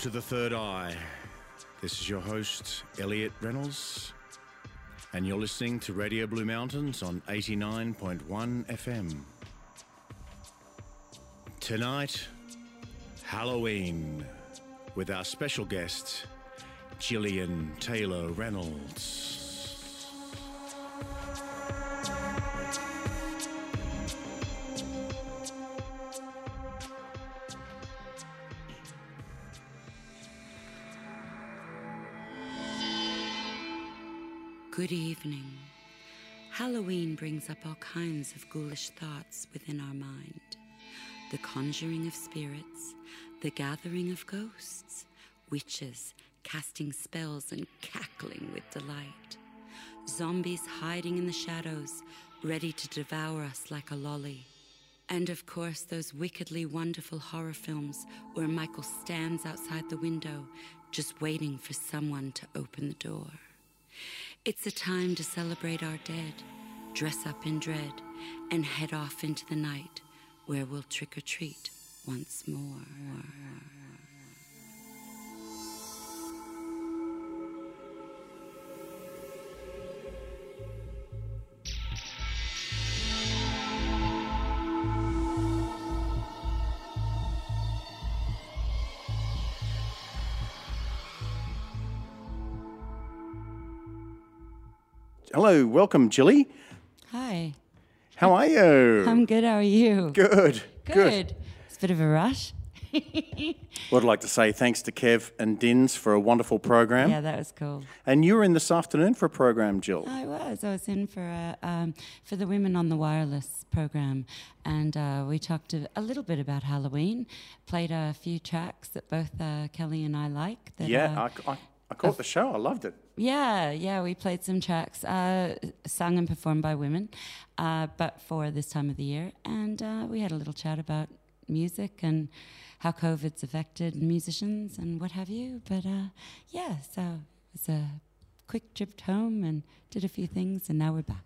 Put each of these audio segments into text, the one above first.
To The Third Eye. This is your host, Elliot Reynolds, and you're listening to Radio Blue Mountains on 89.1 FM. Tonight, Halloween, with our special guest, Gillian Taylor Reynolds. Good evening. Halloween brings up all kinds of ghoulish thoughts within our mind the conjuring of spirits, the gathering of ghosts, witches casting spells and cackling with delight, zombies hiding in the shadows, ready to devour us like a lolly. And of course, those wickedly wonderful horror films where Michael stands outside the window just waiting for someone to open the door. It's a time to celebrate our dead, dress up in dread, and head off into the night where we'll trick or treat once more. Hello, welcome, Jilly. Hi. How are you? I'm good. How are you? good. Good. It's a bit of a rush. Well, I'd like to say thanks to Kev and Dins for a wonderful program. Yeah, that was cool. And you were in this afternoon for a program, Jill. I was. I was in for a, um, for the Women on the Wireless program, and uh, we talked a, a little bit about Halloween. Played a few tracks that both uh, Kelly and I like. That, yeah, uh, I, I, I caught the show. I loved it. Yeah, yeah, we played some tracks, uh, sung and performed by women, uh, but for this time of the year. And uh, we had a little chat about music and how COVID's affected musicians and what have you. But uh, yeah, so it was a quick trip home and did a few things, and now we're back.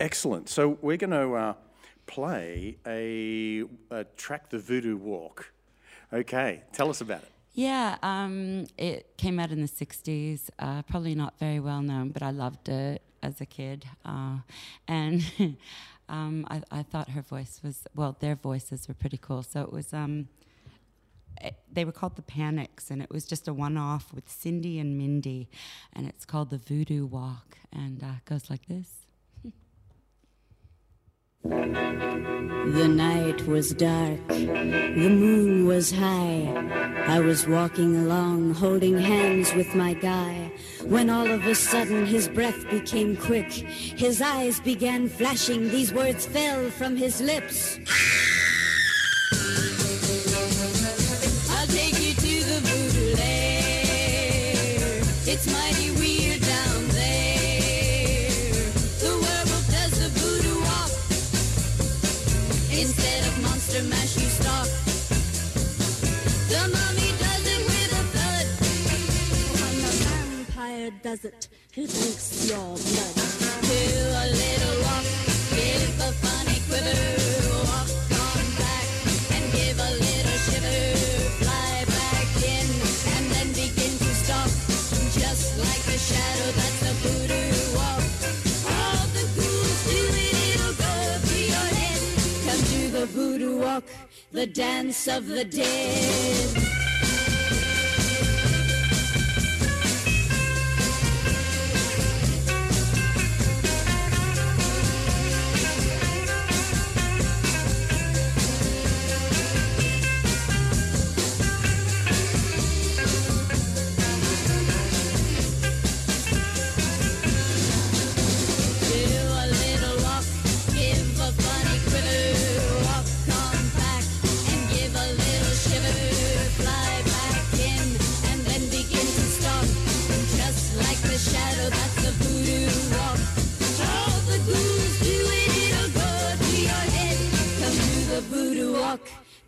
Excellent. So we're going to uh, play a, a track, The Voodoo Walk. Okay, tell us about it. Yeah, um, it came out in the 60s, uh, probably not very well known, but I loved it as a kid. Uh, and um, I, I thought her voice was, well, their voices were pretty cool. So it was, um, it, they were called the Panics, and it was just a one off with Cindy and Mindy. And it's called the Voodoo Walk, and uh, it goes like this. The night was dark, the moon was high. I was walking along, holding hands with my guy, when all of a sudden his breath became quick. His eyes began flashing, these words fell from his lips. The mummy does it with a thud. When the vampire does it, he drinks your blood. Do a little walk, give a funny quiver. Walk on back and give a little shiver. Fly back in and then begin to. Just like shadow, that's the dance of the dead.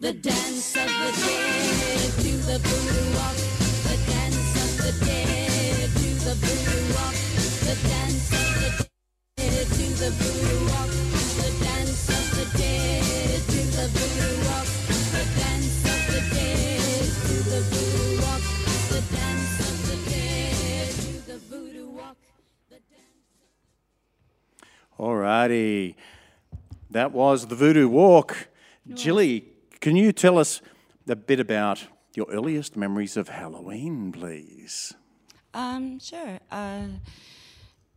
The dance of the dead, to the voodoo walk. The dance of the dead, to the voodoo walk. The dance of the dead, to the voodoo walk. The dance of the dead, do the voodoo walk. The dance of the dead, do the voodoo walk. The All righty. That was the voodoo walk. Jilly can you tell us a bit about your earliest memories of Halloween, please? Um, sure. Uh,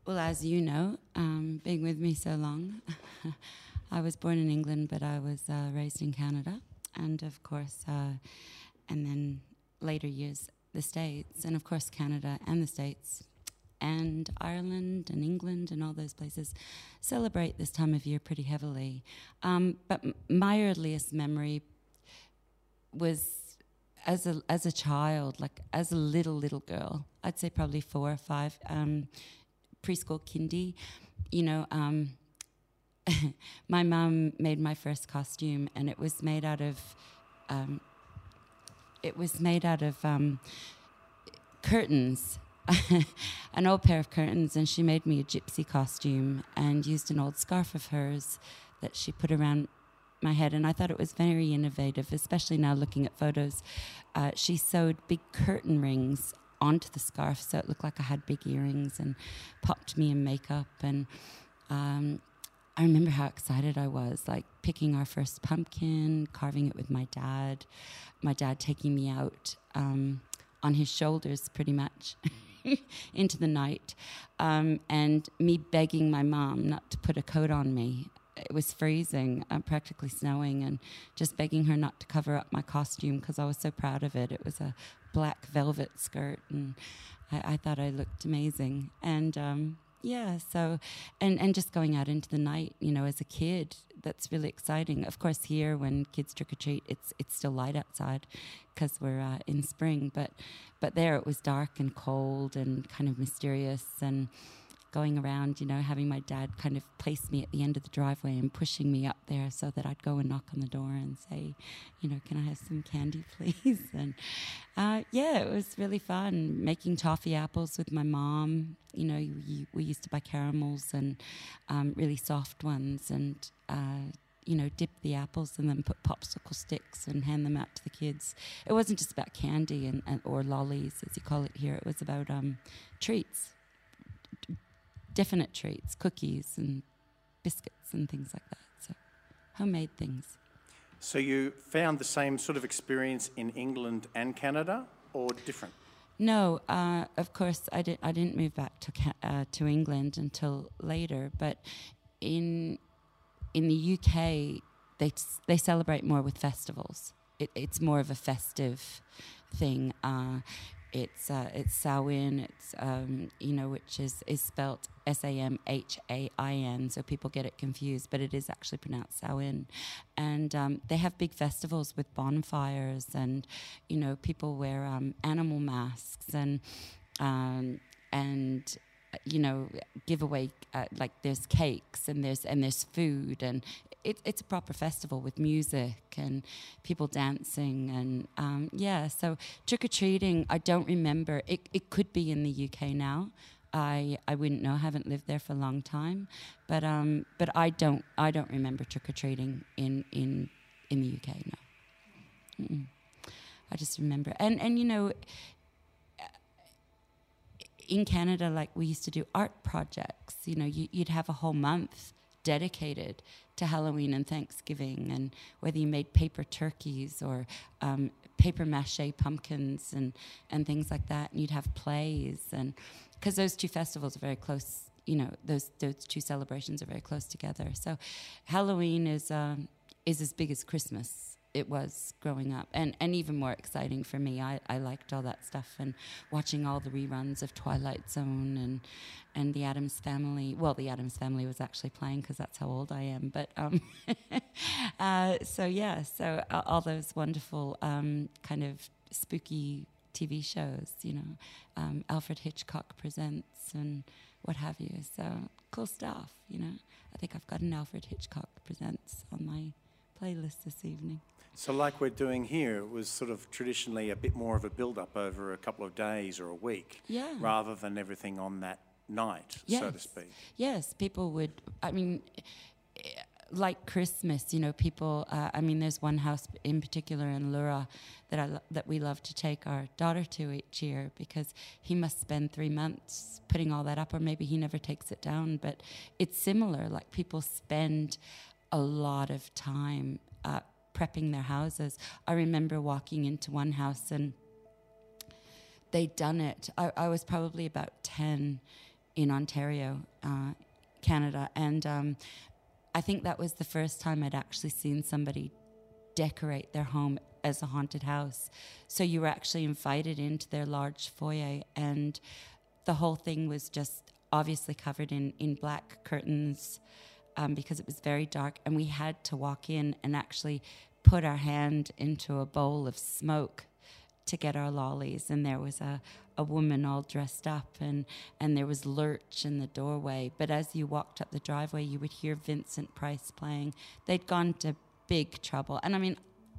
well, as you know, um, being with me so long, I was born in England, but I was uh, raised in Canada, and of course, uh, and then later years, the States, and of course, Canada and the States, and Ireland and England and all those places celebrate this time of year pretty heavily. Um, but m- my earliest memory was as a as a child, like as a little little girl, I'd say probably four or five, um, preschool kindy, you know. Um, my mum made my first costume, and it was made out of, um, it was made out of um, curtains, an old pair of curtains, and she made me a gypsy costume and used an old scarf of hers that she put around my head, and I thought it was very innovative, especially now looking at photos. Uh, she sewed big curtain rings onto the scarf, so it looked like I had big earrings, and popped me in makeup. And um, I remember how excited I was, like picking our first pumpkin, carving it with my dad, my dad taking me out um, on his shoulders, pretty much. into the night, um, and me begging my mom not to put a coat on me it was freezing, uh, practically snowing, and just begging her not to cover up my costume because I was so proud of it. It was a black velvet skirt, and I, I thought I looked amazing. And um, yeah, so and and just going out into the night, you know, as a kid, that's really exciting. Of course, here when kids trick or treat, it's it's still light outside because we're uh, in spring, but but there it was dark and cold and kind of mysterious and going around, you know, having my dad kind of place me at the end of the driveway and pushing me up there so that I'd go and knock on the door and say, you know, can I have some candy, please? And uh, yeah, it was really fun making toffee apples with my mom. You know, we, we used to buy caramels and um, really soft ones and. Uh, you know, dip the apples and then put popsicle sticks and hand them out to the kids. It wasn't just about candy and, and or lollies, as you call it here. It was about um, treats, definite treats, cookies and biscuits and things like that. So, homemade things. So you found the same sort of experience in England and Canada, or different? No, uh, of course I didn't. I didn't move back to Ca- uh, to England until later. But in in the UK, they they celebrate more with festivals. It, it's more of a festive thing. Uh, it's uh, it's Samhain. It's um, you know which is is spelt S A M H A I N, so people get it confused, but it is actually pronounced Samhain. And um, they have big festivals with bonfires, and you know people wear um, animal masks and um, and you know give away uh, like there's cakes and there's and there's food and it, it's a proper festival with music and people dancing and um, yeah so trick-or-treating i don't remember it, it could be in the uk now I, I wouldn't know. I haven't lived there for a long time, but um, but I don't I don't remember trick or treating in in in the UK. No, Mm-mm. I just remember and and you know in Canada, like we used to do art projects. You know, you, would have a whole month dedicated to Halloween and Thanksgiving, and whether you made paper turkeys or um, paper mache pumpkins and and things like that, and you'd have plays, and because those two festivals are very close. You know, those those two celebrations are very close together. So, Halloween is um, is as big as Christmas it was growing up and, and even more exciting for me. I, I liked all that stuff and watching all the reruns of Twilight Zone and and the Addams Family. Well, the Addams Family was actually playing because that's how old I am. But um, uh, so yeah, so all those wonderful um, kind of spooky TV shows, you know, um, Alfred Hitchcock presents and what have you. So cool stuff, you know. I think I've got an Alfred Hitchcock presents on my playlist this evening. So, like we're doing here, it was sort of traditionally a bit more of a build up over a couple of days or a week, Yeah. rather than everything on that night, so to speak. Yes, people would. I mean, like Christmas, you know, people. Uh, I mean, there's one house in particular in Leura that I lo- that we love to take our daughter to each year because he must spend three months putting all that up, or maybe he never takes it down. But it's similar. Like people spend a lot of time prepping their houses. I remember walking into one house and they'd done it. I, I was probably about 10 in Ontario, uh, Canada. And um, I think that was the first time I'd actually seen somebody decorate their home as a haunted house. So you were actually invited into their large foyer, and the whole thing was just obviously covered in, in black curtains um, because it was very dark. And we had to walk in and actually put our hand into a bowl of smoke to get our lollies and there was a, a woman all dressed up and, and there was lurch in the doorway. But as you walked up the driveway you would hear vincent price playing. They'd gone to big trouble. And i mean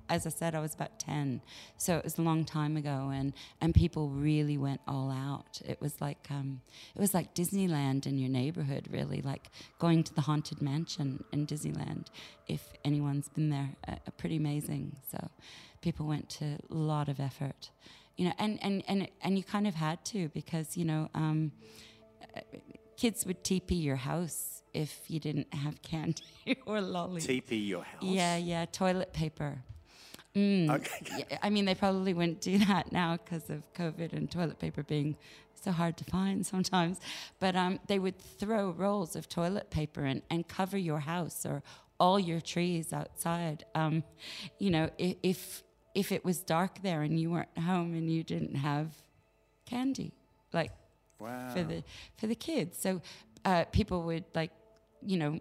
as i said i was about 10 so it was a long time ago and, and people really went all out it was like um, it was like disneyland in your neighborhood really like going to the haunted mansion in disneyland if anyone's been there uh, pretty amazing so people went to a lot of effort you know and and and, and you kind of had to because you know um, uh, kids would TP your house if you didn't have candy or lollies. TP your house. Yeah, yeah, toilet paper. Mm. Okay. Yeah, I mean, they probably wouldn't do that now because of COVID and toilet paper being so hard to find sometimes. But um, they would throw rolls of toilet paper in and cover your house or all your trees outside. Um, you know, if, if it was dark there and you weren't home and you didn't have candy, like Wow. for the for the kids. So uh, people would like, you know,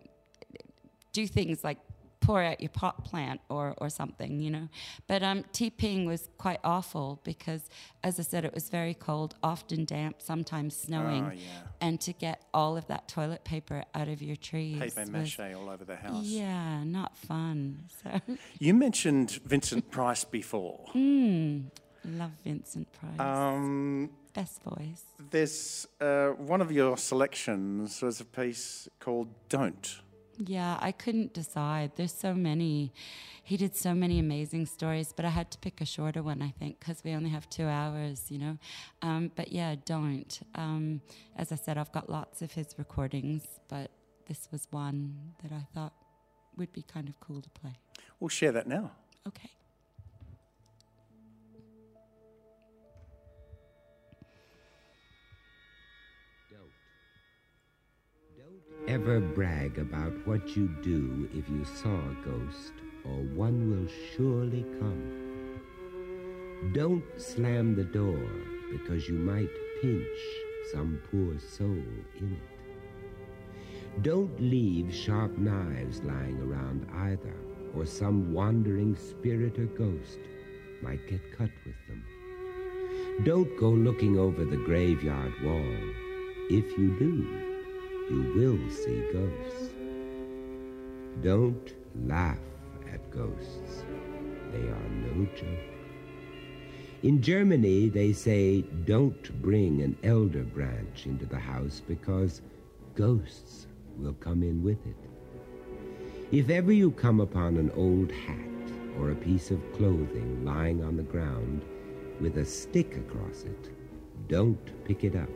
do things like pour out your pot plant or or something, you know. But um, TPing was quite awful because, as I said, it was very cold, often damp, sometimes snowing, Oh, yeah. and to get all of that toilet paper out of your trees. Paper was- all over the house. Yeah, not fun. So You mentioned Vincent Price before. love Vincent Price. Um, Best voice. there's uh, one of your selections was a piece called "Don't." Yeah, I couldn't decide. There's so many. He did so many amazing stories, but I had to pick a shorter one, I think, because we only have two hours, you know. Um, but yeah, don't. Um, as I said, I've got lots of his recordings, but this was one that I thought would be kind of cool to play. We'll share that now. Okay. Ever brag about what you do if you saw a ghost, or one will surely come. Don't slam the door because you might pinch some poor soul in it. Don't leave sharp knives lying around either, or some wandering spirit or ghost might get cut with them. Don't go looking over the graveyard wall. If you do, you will see ghosts. Don't laugh at ghosts. They are no joke. In Germany, they say don't bring an elder branch into the house because ghosts will come in with it. If ever you come upon an old hat or a piece of clothing lying on the ground with a stick across it, don't pick it up.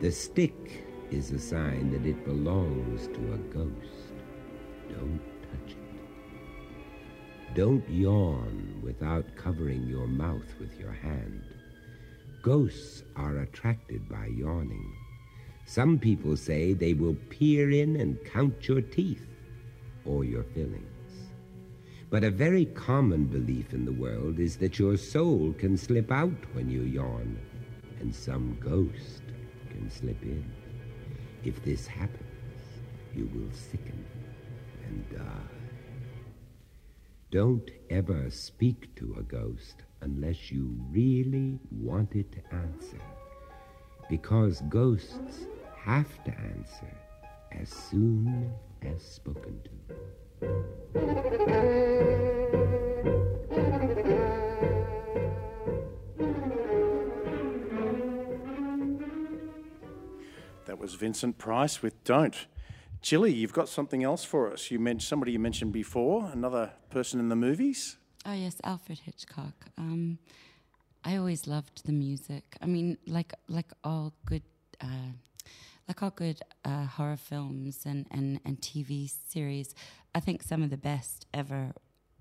The stick is a sign that it belongs to a ghost. Don't touch it. Don't yawn without covering your mouth with your hand. Ghosts are attracted by yawning. Some people say they will peer in and count your teeth or your fillings. But a very common belief in the world is that your soul can slip out when you yawn, and some ghost can slip in. If this happens, you will sicken and die. Don't ever speak to a ghost unless you really want it to answer, because ghosts have to answer as soon as spoken to. Was Vincent Price with "Don't." Jilly, you've got something else for us. You mentioned somebody you mentioned before, another person in the movies. Oh yes, Alfred Hitchcock. Um, I always loved the music. I mean, like like all good. Uh, like all good uh, horror films and, and, and TV series, I think some of the best ever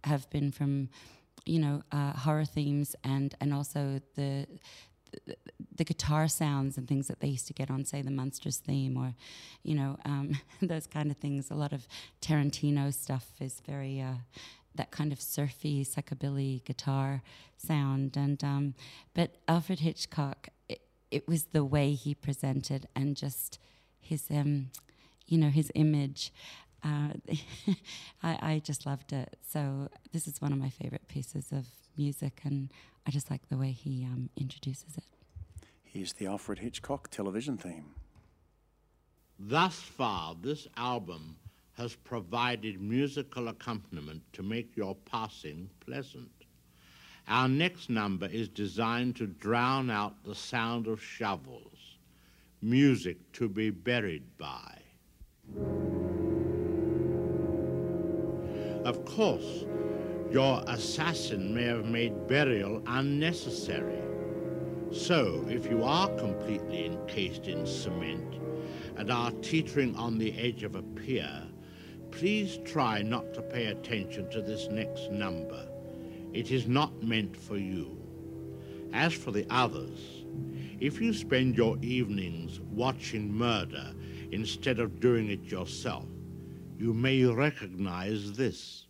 have been from, you know, uh, horror themes and, and also the the guitar sounds and things that they used to get on, say, the Munsters theme, or, you know, um, those kind of things. A lot of Tarantino stuff is very uh, that kind of surfy psychobilly guitar sound, and um, but Alfred Hitchcock, it, it was the way he presented and just his, um, you know, his image. Uh, I, I just loved it. So this is one of my favorite pieces of music, and I just like the way he um, introduces it. Here's the Alfred Hitchcock television theme. Thus far, this album has provided musical accompaniment to make your passing pleasant. Our next number is designed to drown out the sound of shovels, music to be buried by. Of course, your assassin may have made burial unnecessary. So, if you are completely encased in cement and are teetering on the edge of a pier, please try not to pay attention to this next number. It is not meant for you. As for the others, if you spend your evenings watching murder instead of doing it yourself, you may recognize this.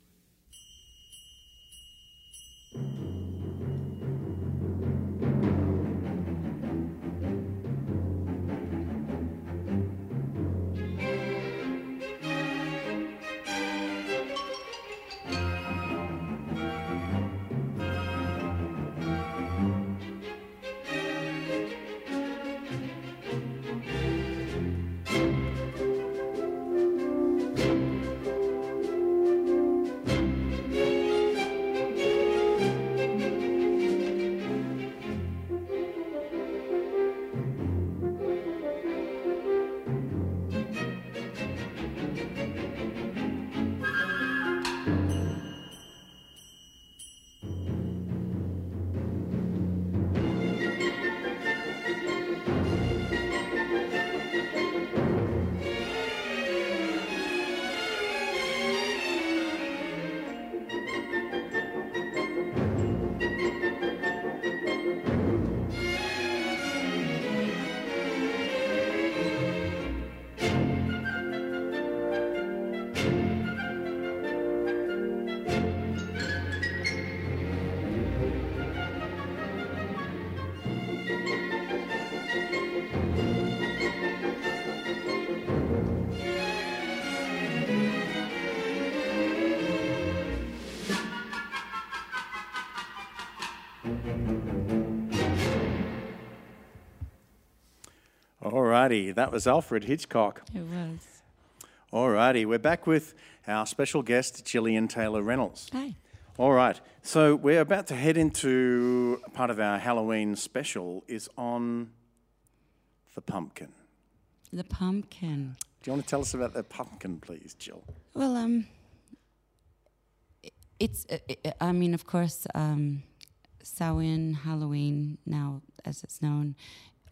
That was Alfred Hitchcock. It was. Alrighty, we're back with our special guest, Gillian Taylor Reynolds. Hi. All right, so we're about to head into part of our Halloween special is on the pumpkin. The pumpkin. Do you want to tell us about the pumpkin, please, Jill? Well, um, i- it's. uh, i I mean, of course, um, Samhain, Halloween, now as it's known,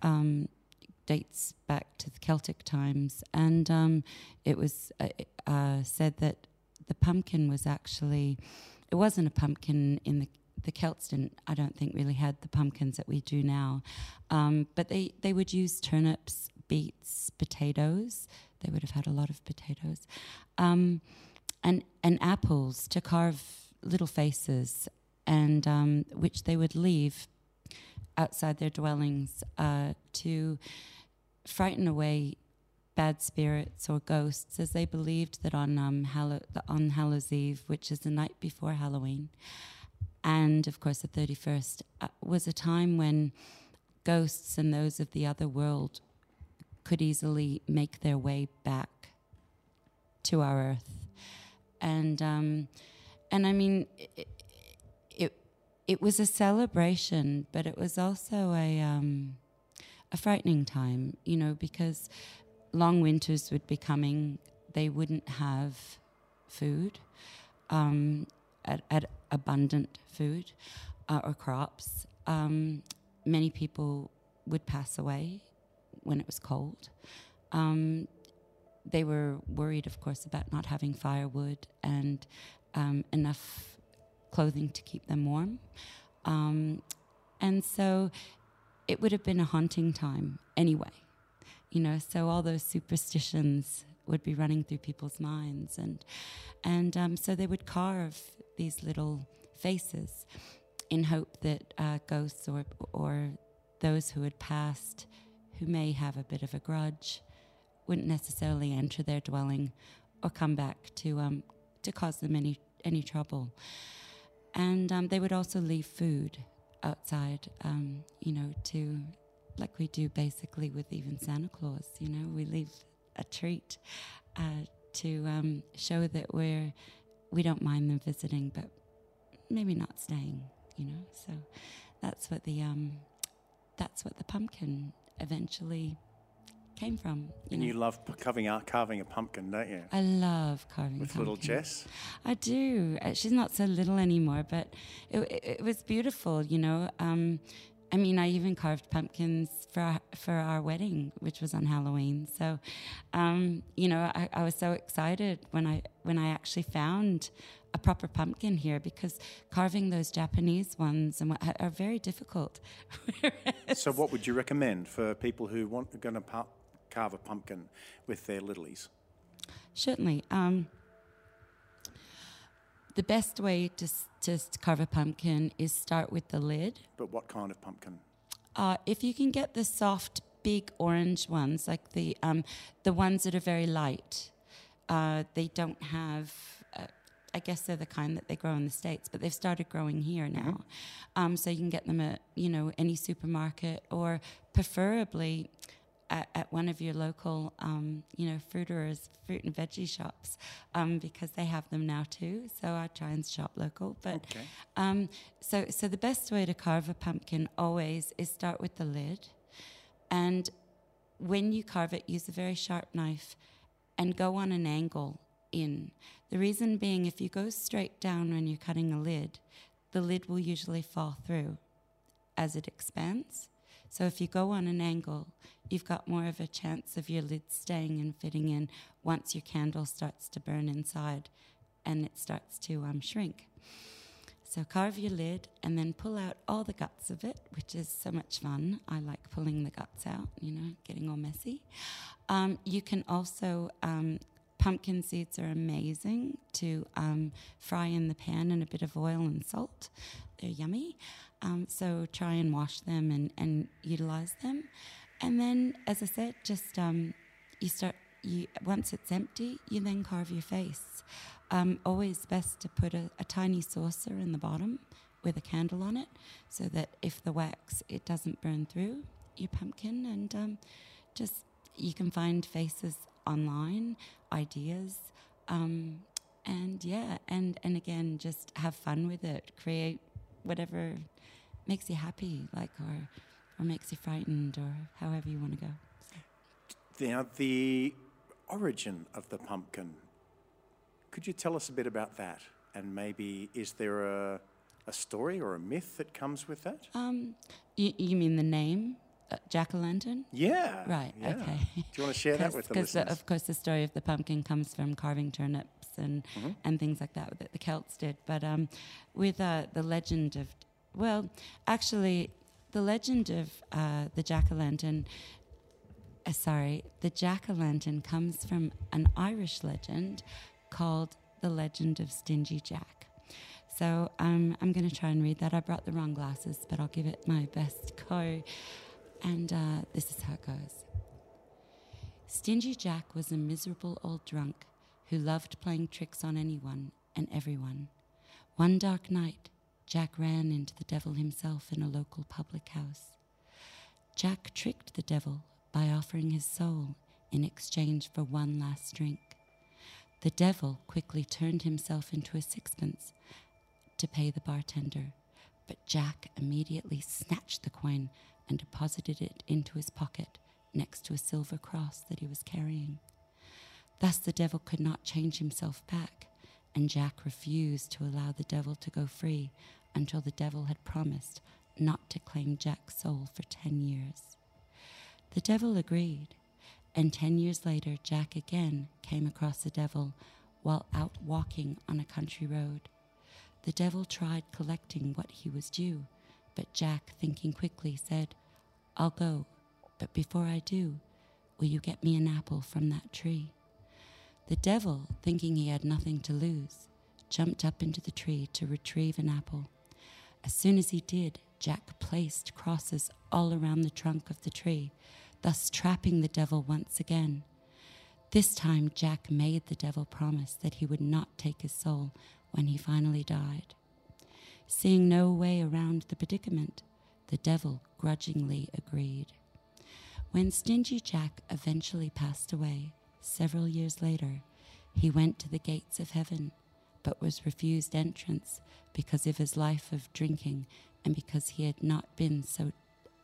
um, dates back to the Celtic times, and um, it was uh, uh, said that the pumpkin was actually. It wasn't a pumpkin in the the Celts didn't, I don't think, really had the pumpkins that we do now. Um, but they, they would use turnips, beets, potatoes. They would have had a lot of potatoes. Um, and, and apples to carve little faces, and um, which they would leave outside their dwellings uh, to frighten away bad spirits or ghosts, as they believed that on um, Hallow- on Hallows Eve, which is the night before Halloween, and of course the 31st, uh, was a time when ghosts and those of the other world could easily make their way back to our earth. And um, and I mean, it, it it was a celebration, but it was also a um, a frightening time, you know, because long winters would be coming. they wouldn't have food, um, at, at abundant food uh, or crops. Um, many people would pass away when it was cold. Um, they were worried, of course, about not having firewood and um, enough clothing to keep them warm. Um, and so it would have been a haunting time anyway. You know, so all those superstitions would be running through people's minds, and and um, so they would carve these little faces in hope that uh, ghosts or or those who had passed, who may have a bit of a grudge, wouldn't necessarily enter their dwelling or come back to um, to cause them any any trouble. And um, they would also leave food outside, um, you know, to like we do basically with even Santa Claus. You know, we leave a treat uh, to um, show that we're we don't mind them visiting, but maybe not staying. You know, so that's what the um, that's what the pumpkin eventually came from. You And know. you love carving, a- carving a pumpkin, don't you? I love carving With little. Jess. I do. Uh, she's not so little anymore, but it, it, it was beautiful, you know. Um, I mean, I even carved pumpkins for our, for our wedding, which was on Halloween. So, um, you know, I, I was so excited when I when I actually found a proper pumpkin here because carving those Japanese ones and what, are very difficult. So, what would you recommend for people who want going to carve a pumpkin with their littlies? Certainly. Um, the best way to, to carve a pumpkin is start with the lid. But what kind of pumpkin? Uh, if you can get the soft, big orange ones, like the um, the ones that are very light, uh, they don't have. Uh, I guess they're the kind that they grow in the states, but they've started growing here now. Um, so you can get them at you know any supermarket or preferably at, at one of your local um, you know fruiterers, fruit and veggie shops, um, because they have them now too. So I try and shop local, but. Okay. Um, so, so the best way to carve a pumpkin always is start with the lid, and when you carve it, use a very sharp knife, and go on an angle in. The reason being, if you go straight down when you're cutting a lid, the lid will usually fall through as it expands. So if you go on an angle, you've got more of a chance of your lid staying and fitting in once your candle starts to burn inside and it starts to um, shrink. So carve your lid and then pull out all the guts of it, which is so much fun. I like pulling the guts out, you know, getting all messy. Um, you can also, um, pumpkin seeds are amazing to um, fry in the pan in a bit of oil and salt. They're yummy. Um, so try and wash them and, and utilize them. And then, as I said, just um, you start you once it's empty you then carve your face. Um, always best to put a, a tiny saucer in the bottom with a candle on it so that if the wax it doesn't burn through your pumpkin and um, just you can find faces online ideas um, and yeah and and again just have fun with it. Create whatever makes you happy like or or makes you frightened or however you want to go Now, the origin of the pumpkin. Could you tell us a bit about that? And maybe is there a, a story or a myth that comes with that? Um, you, you mean the name, uh, Jack o' Lantern? Yeah. Right. yeah. Okay. Do you want to share that with the Because listeners? of course the story of the pumpkin comes from carving turnips and Mm-hmm. and things like that that the Celts did. But um, with uh, the legend of, well, actually, the legend of uh, the Jack o' Lantern. Uh, sorry, the Jack o' Lantern comes from an Irish legend called the Legend of Stingy Jack. So um, I'm going to try and read that. I brought the wrong glasses, but I'll give it my best go. And uh, this is how it goes. Stingy Jack was a miserable old drunk who loved playing tricks on anyone and everyone. One dark night, Jack ran into the devil himself in a local public house. Jack tricked the devil by offering his soul in exchange for one last drink. The devil quickly turned himself into a sixpence to pay the bartender, but Jack immediately snatched the coin and deposited it into his pocket next to a silver cross that he was carrying. Thus the devil could not change himself back, and Jack refused to allow the devil to go free until the devil had promised not to claim Jack's soul for 10 years. The devil agreed, and 10 years later, Jack again came across the devil while out walking on a country road. The devil tried collecting what he was due, but Jack, thinking quickly, said, I'll go, but before I do, will you get me an apple from that tree? The devil, thinking he had nothing to lose, jumped up into the tree to retrieve an apple. As soon as he did, Jack placed crosses all around the trunk of the tree, thus trapping the devil once again. This time, Jack made the devil promise that he would not take his soul when he finally died. Seeing no way around the predicament, the devil grudgingly agreed. When Stingy Jack eventually passed away, several years later, he went to the gates of heaven, but was refused entrance because of his life of drinking and because he had not been so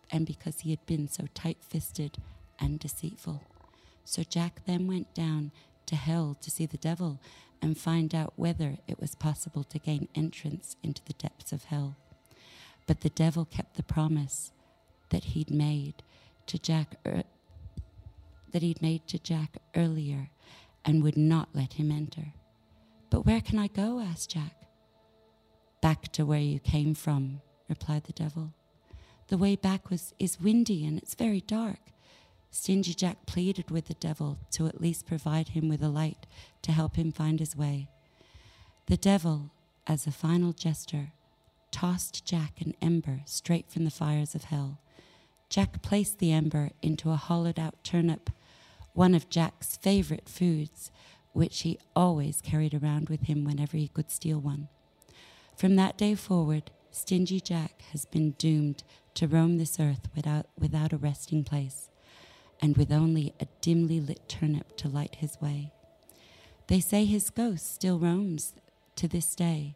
and because he had been so tight-fisted and deceitful. So Jack then went down to hell to see the devil and find out whether it was possible to gain entrance into the depths of hell. But the devil kept the promise that he'd made to Jack er- that he'd made to Jack earlier and would not let him enter. But where can I go? asked Jack. Back to where you came from, replied the devil. The way back was is windy and it's very dark. Stingy Jack pleaded with the devil to at least provide him with a light to help him find his way. The devil, as a final gesture, tossed Jack an ember straight from the fires of hell. Jack placed the ember into a hollowed out turnip, one of Jack's favorite foods, which he always carried around with him whenever he could steal one. From that day forward, Stingy Jack has been doomed to roam this earth without, without a resting place, and with only a dimly lit turnip to light his way. They say his ghost still roams to this day,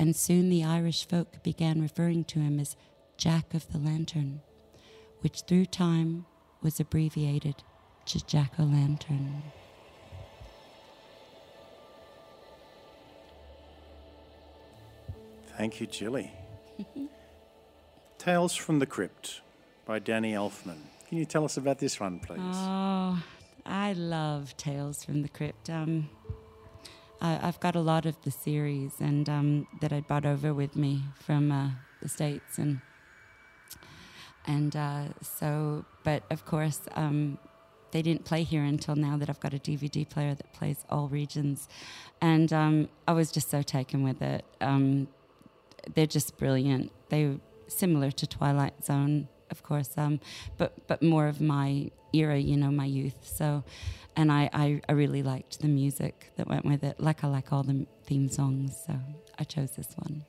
and soon the Irish folk began referring to him as Jack of the Lantern, which through time was abbreviated to Jack o' Lantern. Thank you, Jilly. Tales from the Crypt by Danny Elfman. Can you tell us about this one, please? Oh, I love Tales from the Crypt. Um, I, I've got a lot of the series and um, that I brought over with me from uh, the states, and and uh, so. But of course, um, they didn't play here until now that I've got a DVD player that plays all regions, and um, I was just so taken with it. Um, they're just brilliant. They're similar to Twilight Zone, of course, um, but but more of my era, you know, my youth. So, and I, I, I really liked the music that went with it. Like I like all the theme songs, so I chose this one.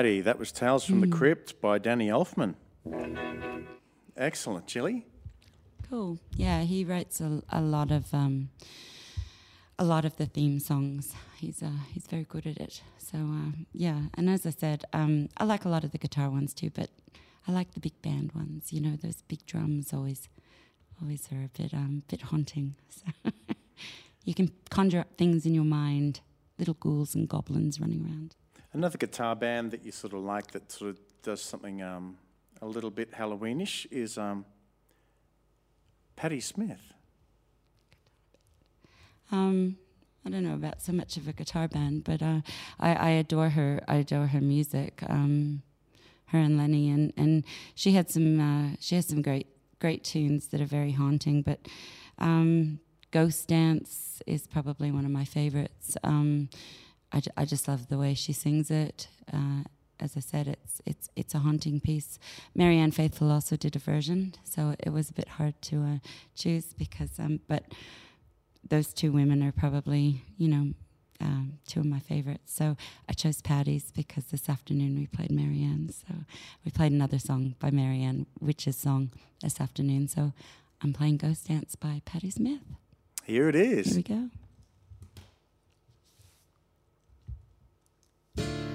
That was Tales from the Crypt by Danny Elfman. Excellent, Chili. Cool. Yeah, he writes a, a lot of um, a lot of the theme songs. He's uh, he's very good at it. So uh, yeah, and as I said, um, I like a lot of the guitar ones too, but I like the big band ones. You know, those big drums always always are a bit um, bit haunting. So you can conjure up things in your mind, little ghouls and goblins running around. Another guitar band that you sort of like that sort of does something um, a little bit Halloweenish is um, Patti Smith. Um, I don't know about so much of a guitar band, but uh, I, I adore her. I adore her music. Um, her and Lenny, and, and she had some uh, she has some great great tunes that are very haunting. But um, Ghost Dance is probably one of my favorites. Um, I, I just love the way she sings it. Uh, as I said, it's it's it's a haunting piece. Marianne Faithfull also did a version, so it was a bit hard to uh, choose because. Um, but those two women are probably you know um, two of my favorites. So I chose Patti's because this afternoon we played Marianne. So we played another song by Marianne, Witch's song, this afternoon. So I'm playing Ghost Dance by Patti Smith. Here it is. Here we go. What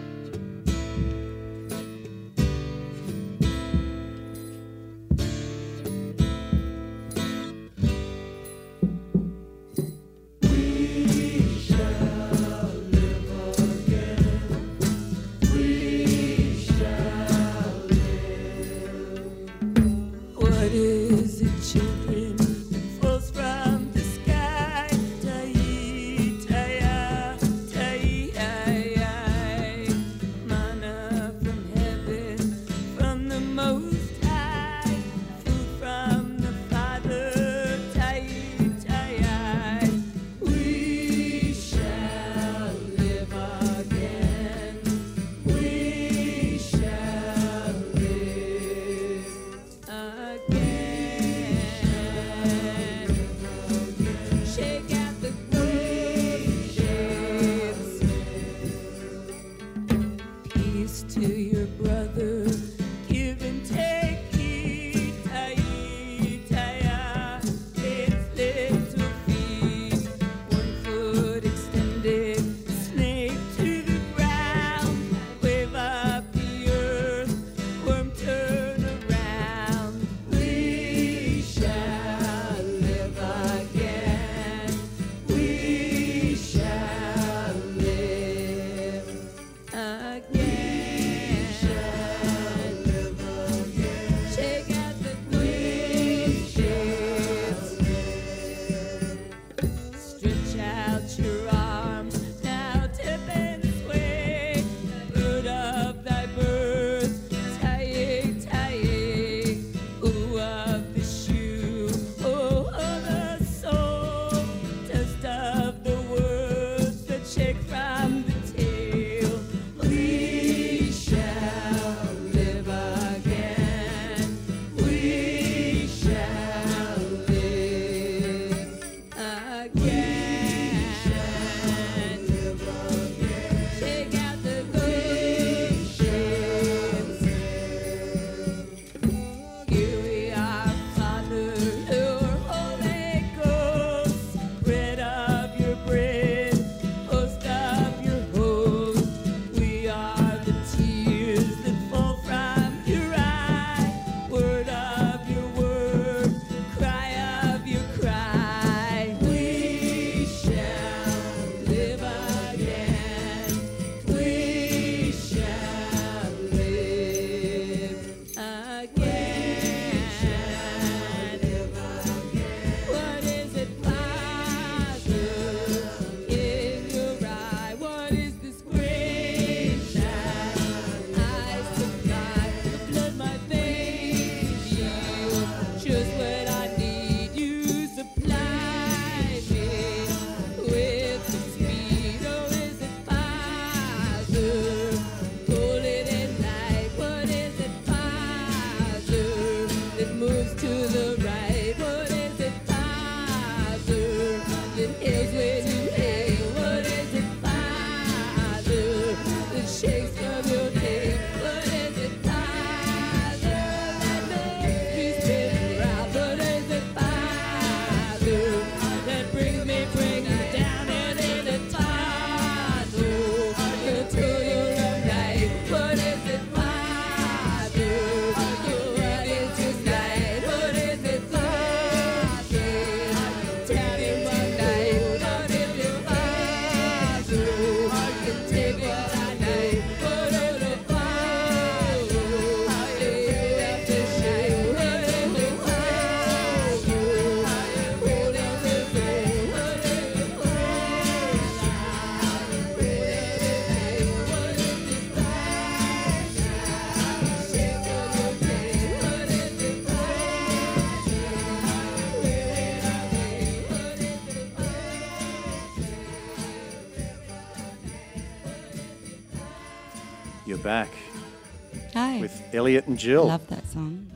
Elliot and Jill Love that song.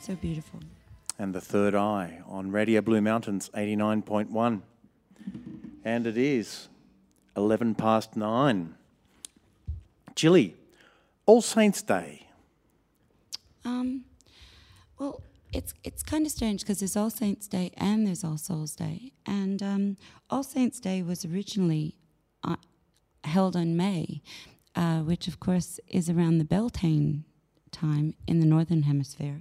So beautiful. and the Third Eye on Radio Blue Mountains 89.1. And it is 11 past nine. Jilly, All Saints Day. Um, well, it's it's kind of strange because there's All Saints Day and there's All Souls Day, and um, All Saints Day was originally uh, held in May, uh, which of course is around the Beltane time in the northern hemisphere.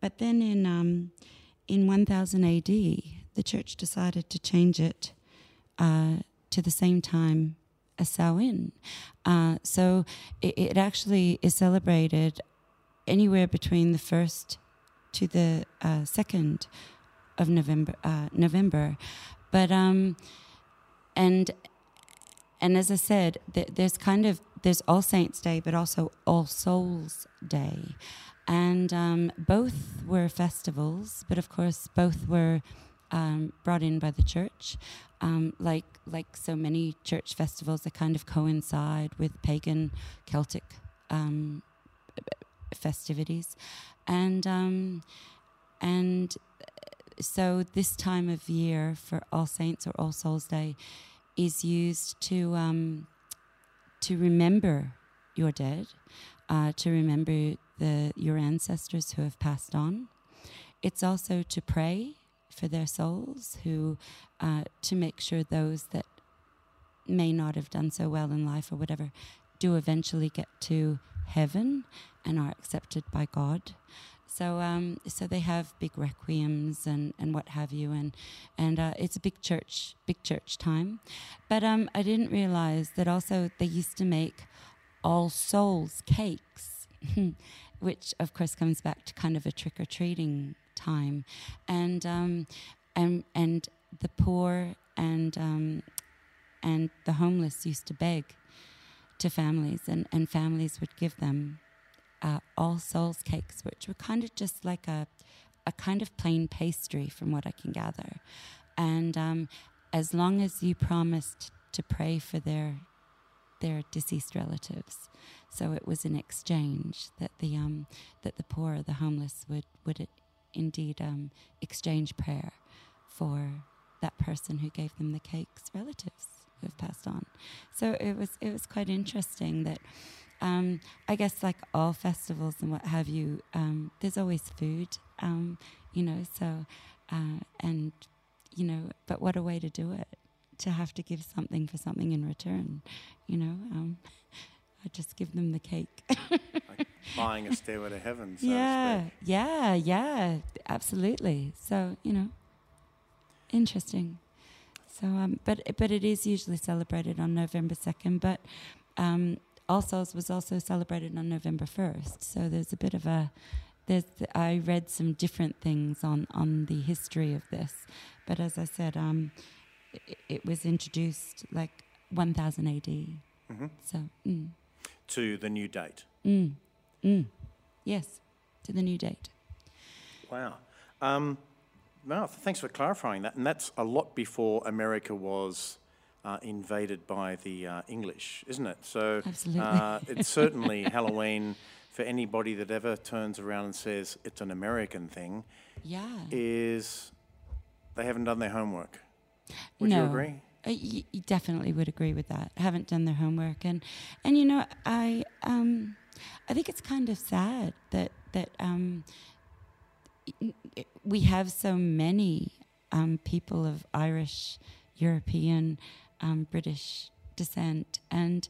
But then in um, in 1000 AD, the church decided to change it uh, to the same time as Samhain. Uh, so it, it actually is celebrated anywhere between the first to the uh, second of November. Uh, November, but um, and and as I said, th- there's kind of there's All Saints Day, but also All Souls Day, and um, both were festivals, but of course both were um, brought in by the church. Um, like like so many church festivals, they kind of coincide with pagan Celtic um, festivities, and um, and so this time of year for All Saints or All Souls Day is used to um, to remember your dead, uh, to remember the your ancestors who have passed on. It's also to pray for their souls, who uh, to make sure those that may not have done so well in life or whatever do eventually get to heaven and are accepted by God. So, um, so they have big requiems and, and what have you, and and uh, it's a big church, big church time. But um, I didn't realize that also they used to make All Souls cakes, which of course comes back to kind of a trick or treating time, and um, and and the poor and um, and the homeless used to beg to families, and, and families would give them uh, All Souls cakes, which were kind of just like a, a kind of plain pastry, from what I can gather. And um, as long as you promised to pray for their their deceased relatives, so it was an exchange that the um, that the poor, the homeless, would would indeed um, exchange prayer for that person who gave them the cakes, relatives who have passed on. So it was it was quite interesting that um, I guess like all festivals and what have you, um, there's always food, um, you know. So uh, and you know, but what a way to do it to have to give something for something in return, you know. Um, I just give them the cake. Like buying a stairway to heaven, so yeah, yeah, yeah, absolutely. So you know, interesting. So, um, but but it is usually celebrated on November second. But um, All Souls was also celebrated on November first. So there's a bit of a there's I read some different things on on the history of this. But as I said, um, it, it was introduced like 1000 AD. Mhm. So. Mm. To the new date. Mm. Mm. Yes, to the new date. Wow. Um, no, thanks for clarifying that. And that's a lot before America was uh, invaded by the uh, English, isn't it? So Uh, it's certainly Halloween for anybody that ever turns around and says it's an American thing Yeah. is they haven't done their homework. Would no. you agree? I y- y- definitely would agree with that. Haven't done their homework, and and you know, I um, I think it's kind of sad that that um, we have so many um, people of Irish, European, um, British descent, and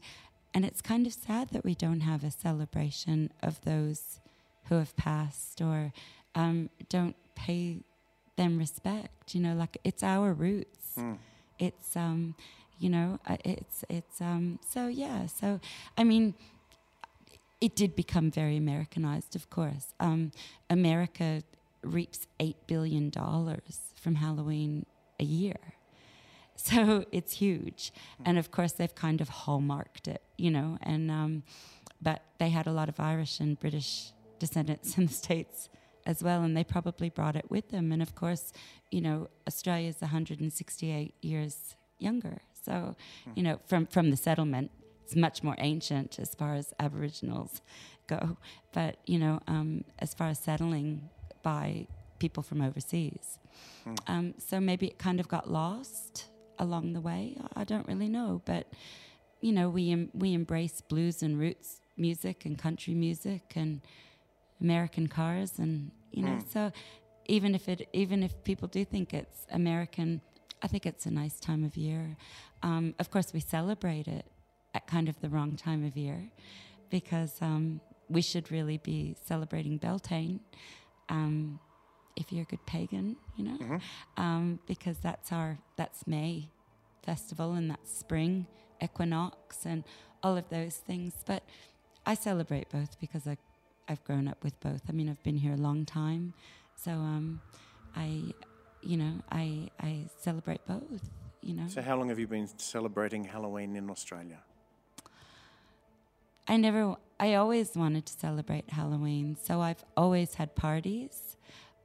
and it's kind of sad that we don't have a celebration of those who have passed or um, don't pay them respect. You know, like it's our roots. Mm. It's um, You know, I- it's it's um. So yeah. So I mean, it did become very Americanized, of course. Um, America reaps eight billion dollars from Halloween a year. So it's huge, and of course they've kind of hallmarked it, you know. And um, but they had a lot of Irish and British descendants in the states as well, and they probably brought it with them. And of course, you know, Australia is 168 years younger, so you know, from from the settlement, it's much more ancient as far as Aboriginals go. But you know, um, as far as settling by people from overseas, um, so maybe it kind of got lost along the way. I- don't really know, but you know, we em- we embrace blues and roots music and country music and American cars, and you know, so even if it even if people do think it's American, I think it's a nice time of year. Um, of course, we celebrate it at kind of the wrong time of year because um, we should really be celebrating Beltane. Um, if you're a good pagan, you know, um, because that's our that's May festival and that's spring equinox and all of those things. But I celebrate both because I I've grown up with both. I mean, I've been here a long time, so um, I you know I I celebrate both. You know, So, how long have you been celebrating Halloween in Australia? I never, I always wanted to celebrate Halloween. So I've always had parties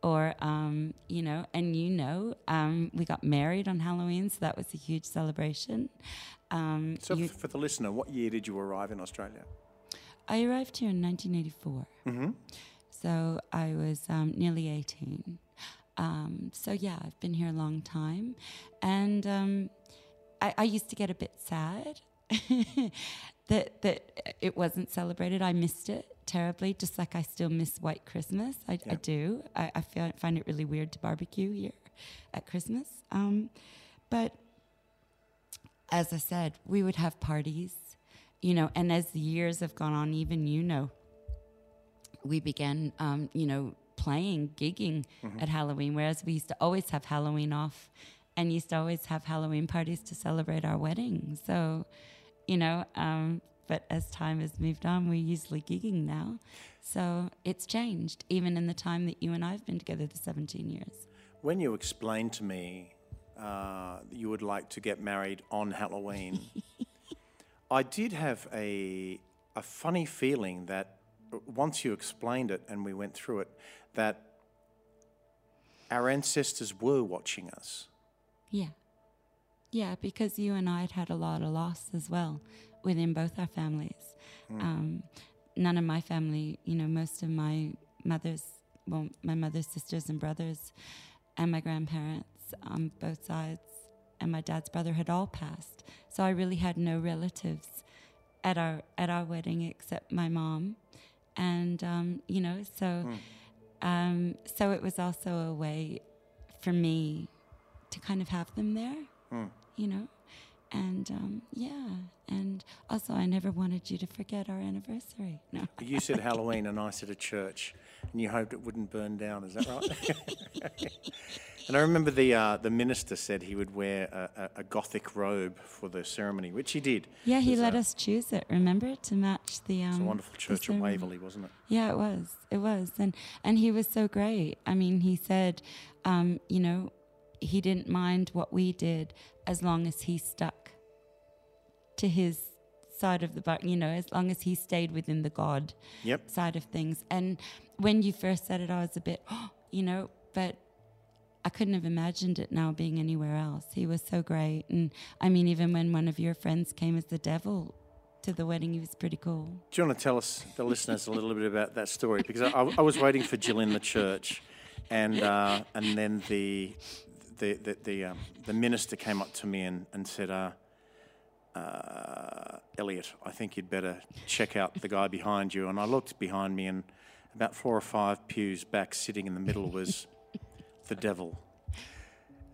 or, um, you know, and you know, um, we got married on Halloween. So that was a huge celebration. Um, So, you- for the listener, what year did you arrive in Australia? I arrived here in 1984. Mm-hmm. So I was um, nearly 18. Um, so yeah, I've been here a long time. And um, I, I used to get a bit sad that, that it wasn't celebrated. I missed it terribly, just like I still miss White Christmas. I, I do. I, I feel, find it really weird to barbecue here at Christmas. Um, but as I said, we would have parties, you know, and as the years have gone on, even you know, we began, um, you know, playing, gigging at Halloween, whereas we used to always have Halloween off and used to always have Halloween parties to celebrate our wedding. So, you know, um, but as time has moved on, we're usually gigging now. So it's changed, even in the time that you and I have been together, the 17 years. When you explained to me uh, that you would like to get married on Halloween, I did have a, a funny feeling that once you explained it and we went through it, that our ancestors were watching us. Yeah. Yeah, because you and I had had a lot of loss as well within both our families. Um, none of my family, you know, most of my mother's, well, my mother's sisters and brothers and my grandparents on both sides and my dad's brother had all passed. So I really had no relatives at our at our wedding except my mom. And um, you know, so um, so it was also a way for me to kind of have them there, you know. And um, yeah, and also I never wanted you to forget our anniversary. No, You said Halloween and I said a church, and you hoped it wouldn't burn down. Is that right? and I remember the uh, the minister said he would wear a, a, a gothic robe for the ceremony, which he did. yeah, he let a- us choose it. Remember to match the um. It's a wonderful church at. Waverley, wasn't it? Yeah, it was. It was, and and he was so great. I mean, he said, um, you know, he didn't mind what we did as long as he stuck to his side of the bar. You know, as long as he stayed within the God Yep. side of things. And when you first said it, I was a bit, you know, but I couldn't have imagined it now being anywhere else. He was so great, and I mean, even when one of your friends came as the devil to the wedding, he was pretty cool. Do you want to tell us, the listeners, a little bit about that story? Because I, I was waiting for Jill in the church, and uh, and then the the the the, um, the minister came up to me and and said, uh, uh, "Elliot, I think you'd better check out the guy behind you." And I looked behind me, and about four or five pews back, sitting in the middle, was the devil.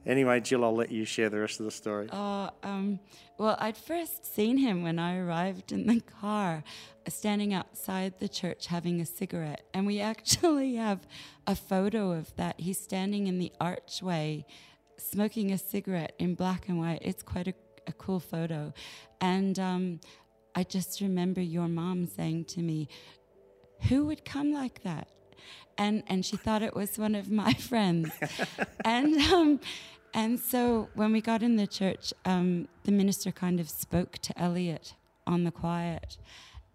Anyway, Jill, I'll let you share the rest of the story. Uh, um, well, I'd first seen him when I arrived in the car, uh, standing outside the church having a cigarette. And we actually have a photo of that. He's standing in the archway, smoking a cigarette in black and white. It's quite a, a cool photo. And um, I just remember your mom saying to me, Who would come like that? And, and she thought it was one of my friends. and, um, and so when we got in the church, um, the minister kind of spoke to Elliot on the quiet.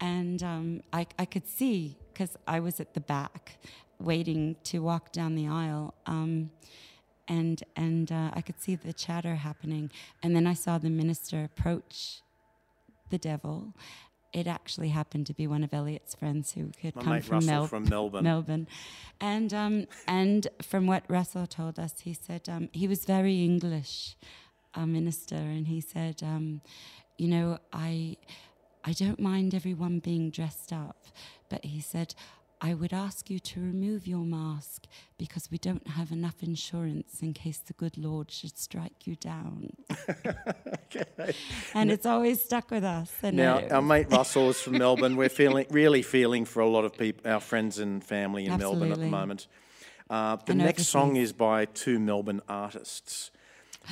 And um, I, I could see, because I was at the back waiting to walk down the aisle. Um, and and uh, I could see the chatter happening. And then I saw the minister approach the devil. It actually happened to be one of Elliot's friends who had My come mate from, Russell Mel- from Melbourne. Melbourne, and um, and from what Russell told us, he said um, he was very English, a minister, and he said, um, you know, I I don't mind everyone being dressed up, but he said. I would ask you to remove your mask because we don't have enough insurance in case the good Lord should strike you down. And it's always stuck with us. And Now, uh, our mate Russell is from Melbourne. We're feeling really feeling for a lot of people, our friends and family in Melbourne at the moment. Uh, the And next song is by two Melbourne artists,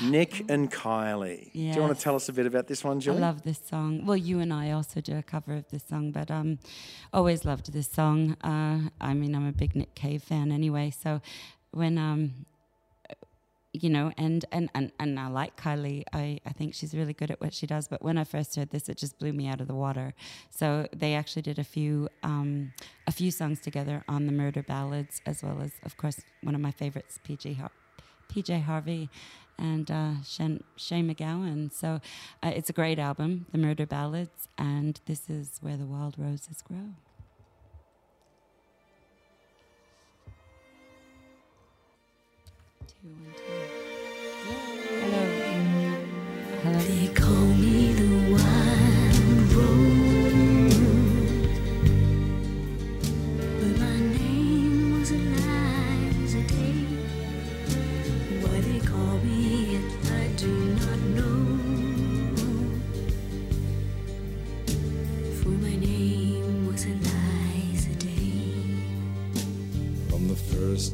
Nick and Kylie. Do you want to tell us a bit about this one, I love this song. Well, you and I also do a cover of this song, but um, always loved this song. Uh, I mean, I'm a big Nick Cave fan anyway, so when um, you know, and and and and I like Kylie. I I think she's really good at what she does. But when I first heard this, it just blew me out of the water. So they actually did a few um, a few songs together on the Murder Ballads, as well as, of course, one of my favorites, PJ Har- PJ Harvey and uh, Shen- Shane MacGowan. So uh, it's a great album, The Murder Ballads, and this is where the wild roses grow. Two, one, two. Hello. Hello. They call me the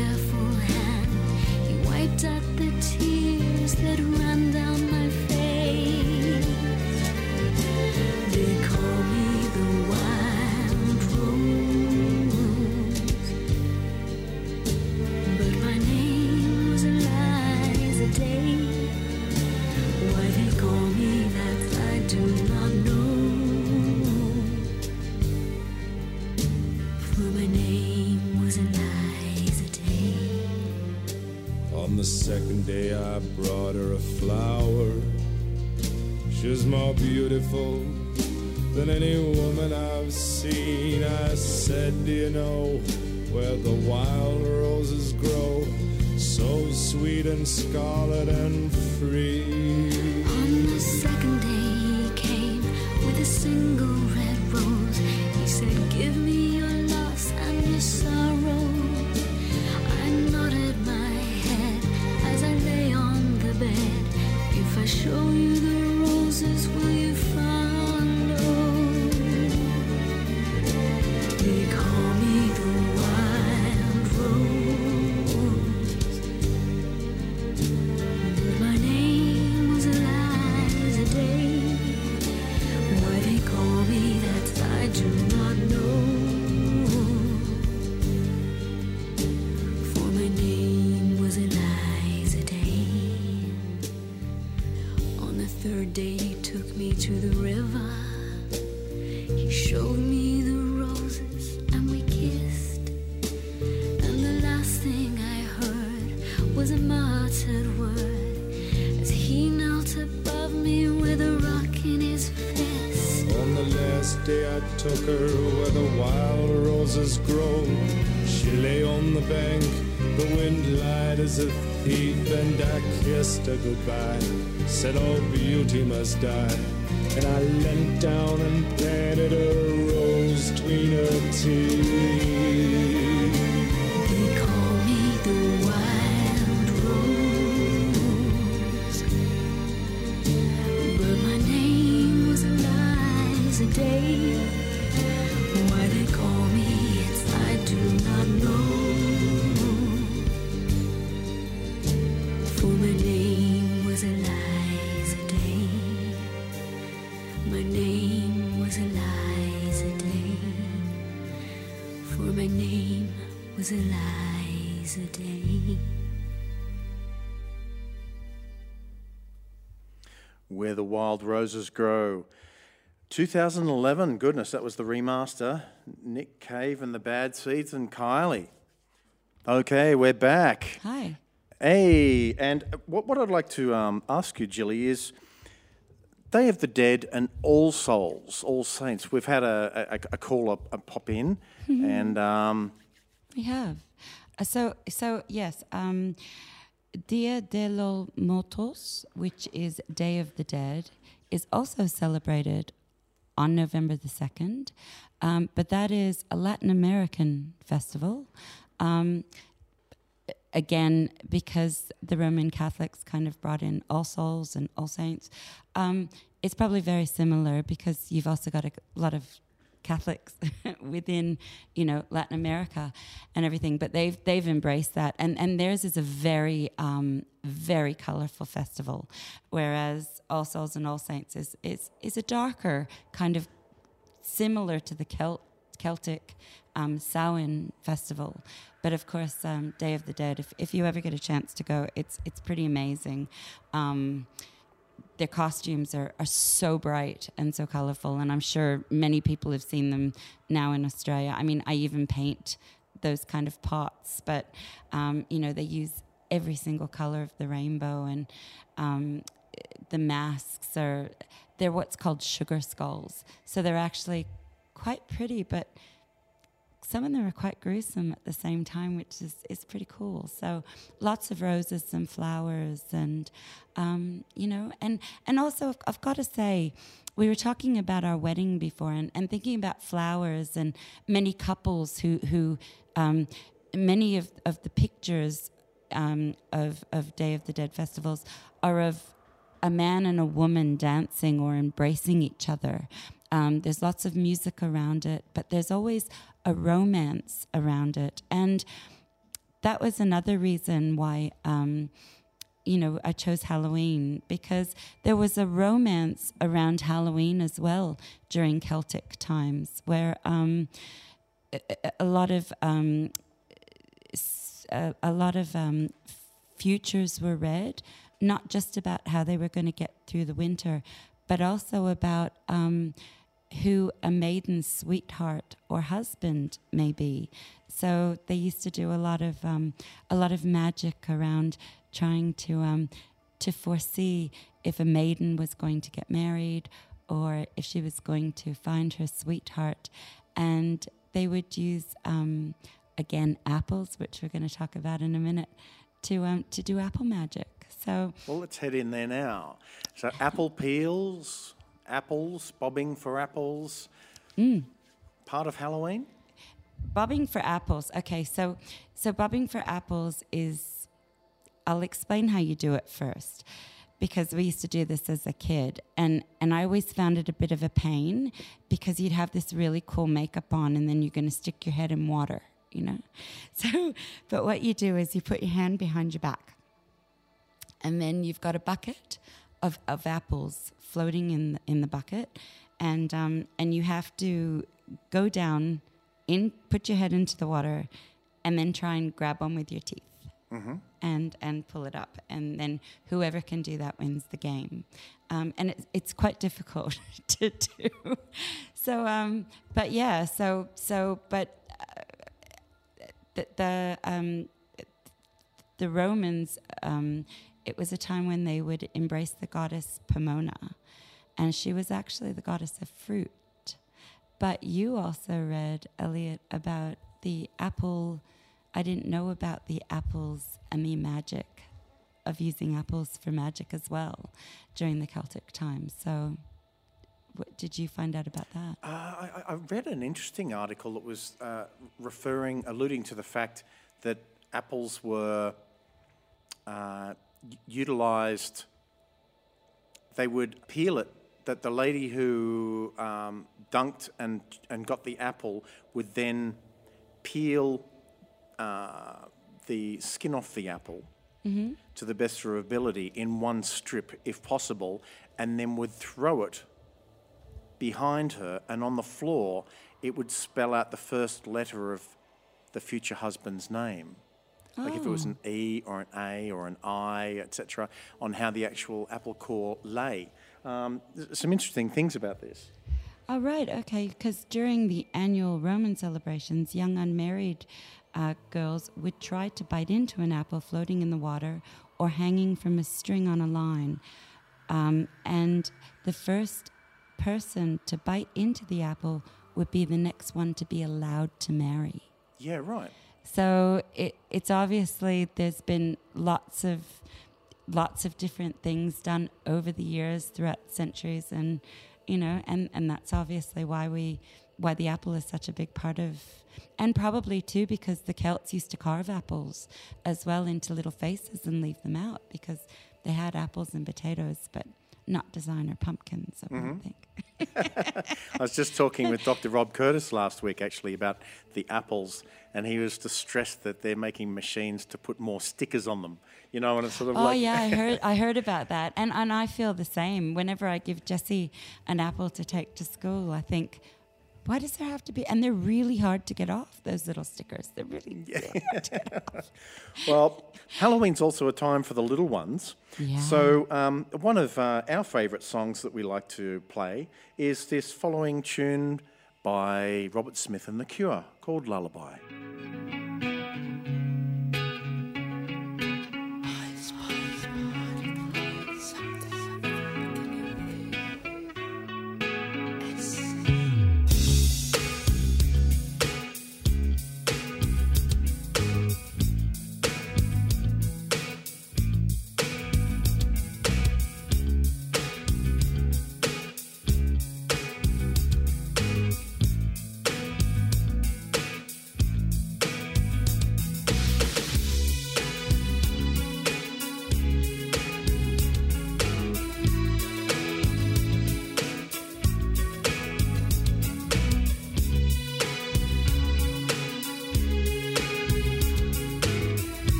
careful hand, he wiped out the tears that ran down my beautiful than any woman I've seen. I said, Do you know where the wild roses grow? So sweet and scarlet and free. Die. Roses Grow. 2011, goodness, that was the remaster. Nick Cave and the Bad Seeds and Kylie. Okay, we're back. Hi. Hey, and what, what I'd like to um, ask you, Jilly, is Day of the Dead and All Souls, All Saints. We've had a, a, a call up, a pop in, and um, We have. Uh, so, so yes, um, Dia de los Muertos, which is Day of the Dead, is also celebrated on November the 2nd. Um, but that is a Latin American festival. Um, again, because the Roman Catholics kind of brought in All Souls and All Saints, um, it's probably very similar because you've also got a lot of Catholics within, you know, Latin America and everything. But they've they've embraced that, and and theirs is a very um, very colorful festival, whereas All Souls and All Saints is is is a darker kind of similar to the Celt, Celtic um, Samhain festival. But of course, um, Day of the Dead. If, if you ever get a chance to go, it's it's pretty amazing. Um, their costumes are, are so bright and so colorful, and I'm sure many people have seen them now in Australia. I mean, I even paint those kind of pots, but um, you know they use every single color of the rainbow, and um, the masks are they're what's called sugar skulls. So they're actually quite pretty, but some of them are quite gruesome at the same time, which is, is pretty cool. So lots of roses and flowers, and um, you know, and and also I've, I've got to say, we were talking about our wedding before, and, and thinking about flowers and many couples who who um, many of of the pictures um, of of Day of the Dead festivals are of a man and a woman dancing or embracing each other. Um, there's lots of music around it, but there's always a romance around it. And that was another reason why, um, you know, I chose Halloween because there was a romance around Halloween as well during Celtic times where um, a, lot of um, a, a lot of um, futures were read, not just about how they were going to get through the winter, but also about um, who a maiden's sweetheart or husband may be. So they used to do a lot of um, a lot of magic around trying to um, to foresee if a maiden was going to get married or if she was going to find her sweetheart, and they would use um, again apples, which we're going to talk about in a minute, to um, to do apple magic. So well, let's head in there now. So, apple peels, apples, bobbing for apples, mm. part of Halloween. bobbing for apples. Okay, so so bobbing for apples is I'll explain how you do it first because we used to do this as a kid and and I always found it a bit of a pain because you'd have this really cool makeup on and then you're going to stick your head in water, you know. So but what you do is you put your hand behind your back and then you've got a bucket of, of apples floating in the, in the bucket, and um, and you have to go down, in put your head into the water, and then try and grab one with your teeth, and and pull it up, and then whoever can do that wins the game, um, and it's it's quite difficult to do. So, um, but yeah, so so but uh, the, the um, the Romans, um, it was a time when they would embrace the goddess Pomona, and she was actually the goddess of fruit. But you also read, Elliot, about the apple. I didn't know about the apples and the magic of using apples for magic as well during the Celtic times. So, what did you find out about that? Uh, I, I read an interesting article that was uh, referring, alluding to the fact that apples were uh, utilized, they would peel it, that the lady who um, dunked and, and got the apple would then peel uh, the skin off the apple to the best of her ability in one strip, if possible, and then would throw it behind her, and on the floor, it would spell out the first letter of the future husband's name. Like if it was an E or an A or an I, etc., on how the actual apple core lay. Um, some interesting things about this. Oh, right, okay, because during the annual Roman celebrations, young unmarried uh, girls would try to bite into an apple floating in the water or hanging from a string on a line. Um, and the first person to bite into the apple would be the next one to be allowed to marry. Yeah, right. So it, it's obviously there's been lots of lots of different things done over the years throughout centuries and you know and and that's obviously why we why the apple is such a big part of and probably too because the Celts used to carve apples as well into little faces and leave them out because they had apples and potatoes but not designer pumpkins I don't mm-hmm. think. I was just talking with Dr. Rob Curtis last week actually about the apples, and he was distressed that they're making machines to put more stickers on them. You know, and it's sort of Oh like. yeah, I heard I heard about that, and and I feel the same. Whenever I give Jesse an apple to take to school, I think, why does there have to be? And they're really hard to get off those little stickers. They're really, really hard to get off. Well, Halloween's also a time for the little ones. Yeah. So, um, one of uh, our favourite songs that we like to play is this following tune by Robert Smith and The Cure called Lullaby.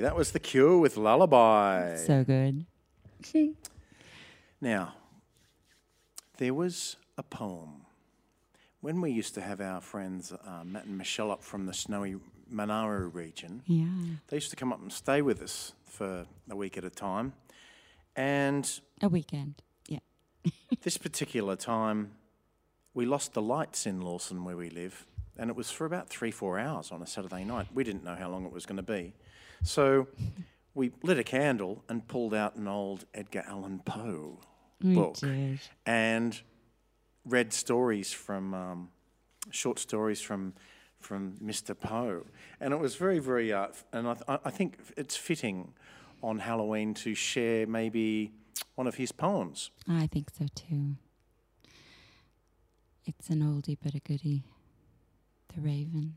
That was The Cure with Lullaby. So good. Now, there was a poem. When we used to have our friends uh, Matt and Michelle up from the snowy Monaro region, Yeah. they used to come up and stay with us for a week at a time. And A weekend. Yeah. this particular time, we lost the lights in Lawson where we live, and it was for about three, four hours on a Saturday night. We didn't know how long it was going to be. So we lit a candle and pulled out an old Edgar Allan Poe book did. and read stories from um, short stories from from Mr. Poe, and it was very, very. Uh, and I, th- I think it's fitting on Halloween to share maybe one of his poems. I think so too. It's an oldie but a goodie. The Raven.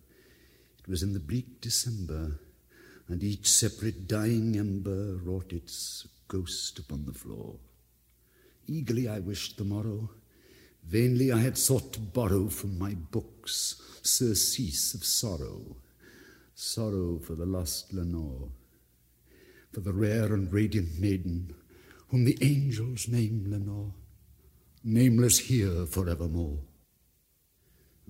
it was in the bleak December, and each separate dying ember wrought its ghost upon the floor. Eagerly I wished the morrow. Vainly I had sought to borrow from my books surcease of sorrow, sorrow for the lost Lenore, for the rare and radiant maiden whom the angels name Lenore, nameless here forevermore.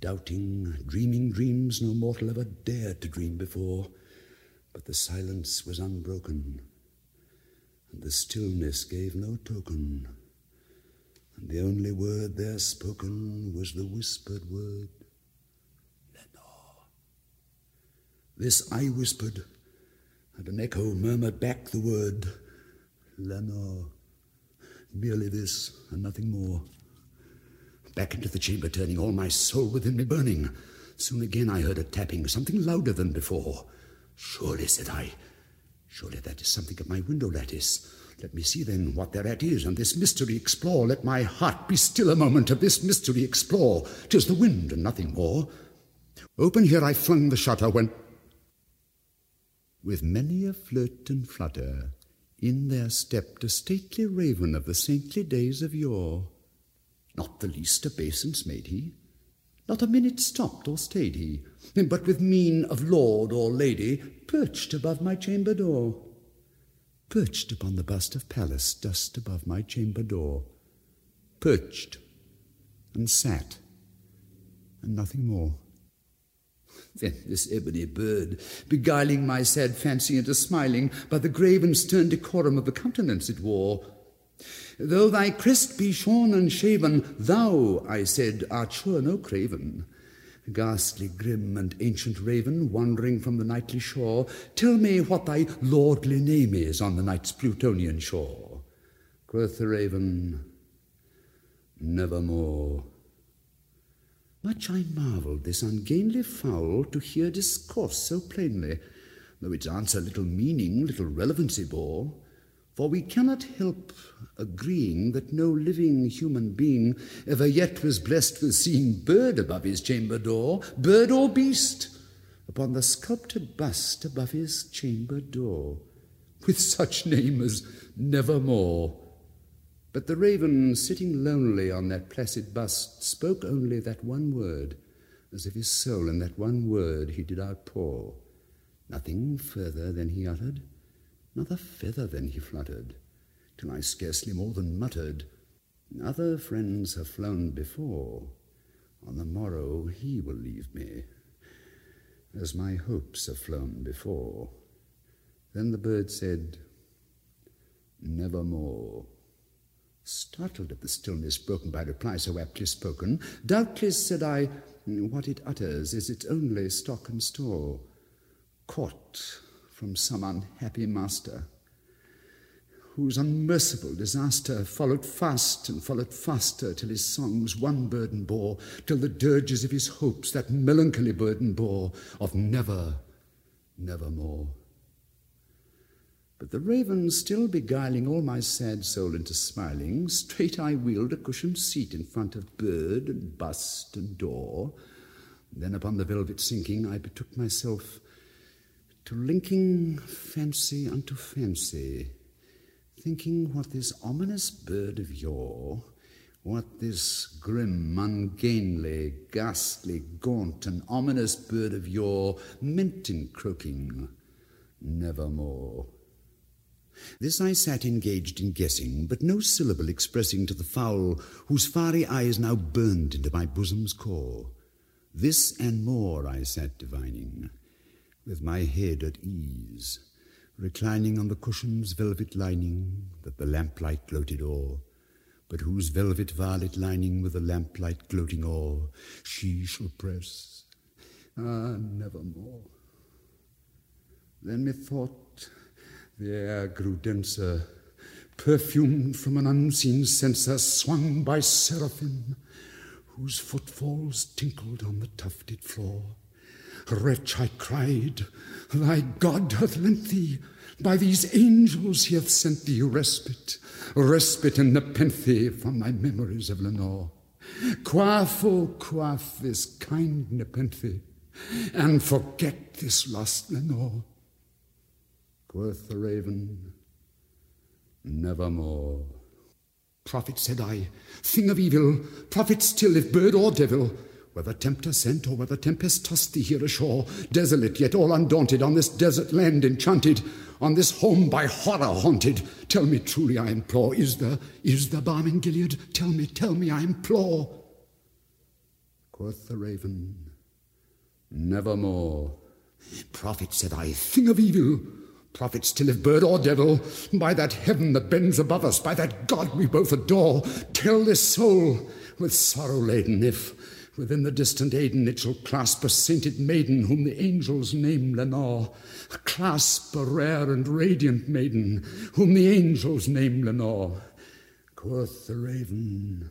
doubting, dreaming dreams no mortal ever dared to dream before. But the silence was unbroken, and the stillness gave no token, and the only word there spoken was the whispered word, Lenore. This I whispered, and an echo murmured back the word, Lenore. Merely this, and nothing more. Back into the chamber turning, all my soul within me burning. Soon again I heard a tapping, something louder than before. Surely, said I, surely that is something at my window lattice. Let me see then what thereat is, and this mystery explore. Let my heart be still a moment, of this mystery explore. 'Tis the wind and nothing more. Open here I flung the shutter when, with many a flirt and flutter, in there stepped a stately raven of the saintly days of yore. Not the least obeisance made he, not a minute stopped or stayed he, but with mien of lord or lady perched above my chamber door. Perched upon the bust of Pallas dust above my chamber door. Perched and sat, and nothing more. Then this ebony bird, beguiling my sad fancy into smiling by the grave and stern decorum of the countenance it wore, Though thy crest be shorn and shaven, thou, I said, art sure no craven. Ghastly, grim, and ancient raven, wandering from the nightly shore, tell me what thy lordly name is on the night's Plutonian shore. Quoth the raven, Nevermore. Much I marvelled this ungainly fowl to hear discourse so plainly, though its answer little meaning, little relevancy bore. For we cannot help agreeing that no living human being ever yet was blessed with seeing bird above his chamber door, bird or beast, upon the sculptured bust above his chamber door, with such name as Nevermore. But the raven, sitting lonely on that placid bust, spoke only that one word, as if his soul in that one word he did outpour. Nothing further than he uttered, not a feather then he fluttered, till I scarcely more than muttered, Other friends have flown before, on the morrow he will leave me, as my hopes have flown before. Then the bird said, Nevermore. Startled at the stillness broken by reply so aptly spoken, doubtless, said I, what it utters is its only stock and store, caught from some unhappy master, whose unmerciful disaster followed fast and followed faster till his songs one burden bore, till the dirges of his hopes that melancholy burden bore of never, nevermore. But the raven still beguiling all my sad soul into smiling, straight I wheeled a cushioned seat in front of bird and bust and door. Then upon the velvet sinking, I betook myself to linking fancy unto fancy, thinking what this ominous bird of yore, what this grim, ungainly, ghastly, gaunt, and ominous bird of yore meant in croaking, nevermore. This I sat engaged in guessing, but no syllable expressing to the fowl whose fiery eyes now burned into my bosom's core. This and more I sat divining, with my head at ease, reclining on the cushion's velvet lining that the lamplight gloated o'er, but whose velvet violet lining with the lamplight gloating o'er she shall press, ah, nevermore. Then methought the air grew denser, perfumed from an unseen censer swung by seraphim, whose footfalls tinkled on the tufted floor. Wretch, I cried, thy God hath lent thee, by these angels he hath sent thee respite, respite and nepenthe from my memories of Lenore. Quaff, oh, quaff this kind nepenthe, and forget this lost Lenore. Quoth the raven, Nevermore. Prophet, said I, thing of evil, prophet still, if bird or devil, whether tempter sent or whether tempest tossed thee here ashore, desolate yet all undaunted, on this desert land enchanted, on this home by horror haunted, tell me truly, I implore, is there, is there balm in Gilead? Tell me, tell me, I implore. Quoth the raven, Nevermore. Prophet, said I, thing of evil, Prophet still if bird or devil, by that heaven that bends above us, by that God we both adore, tell this soul with sorrow laden if within the distant Aidenn it shall clasp a sainted maiden whom the angels name Lenore, clasp a rare and radiant maiden whom the angels name Lenore. Quoth the raven,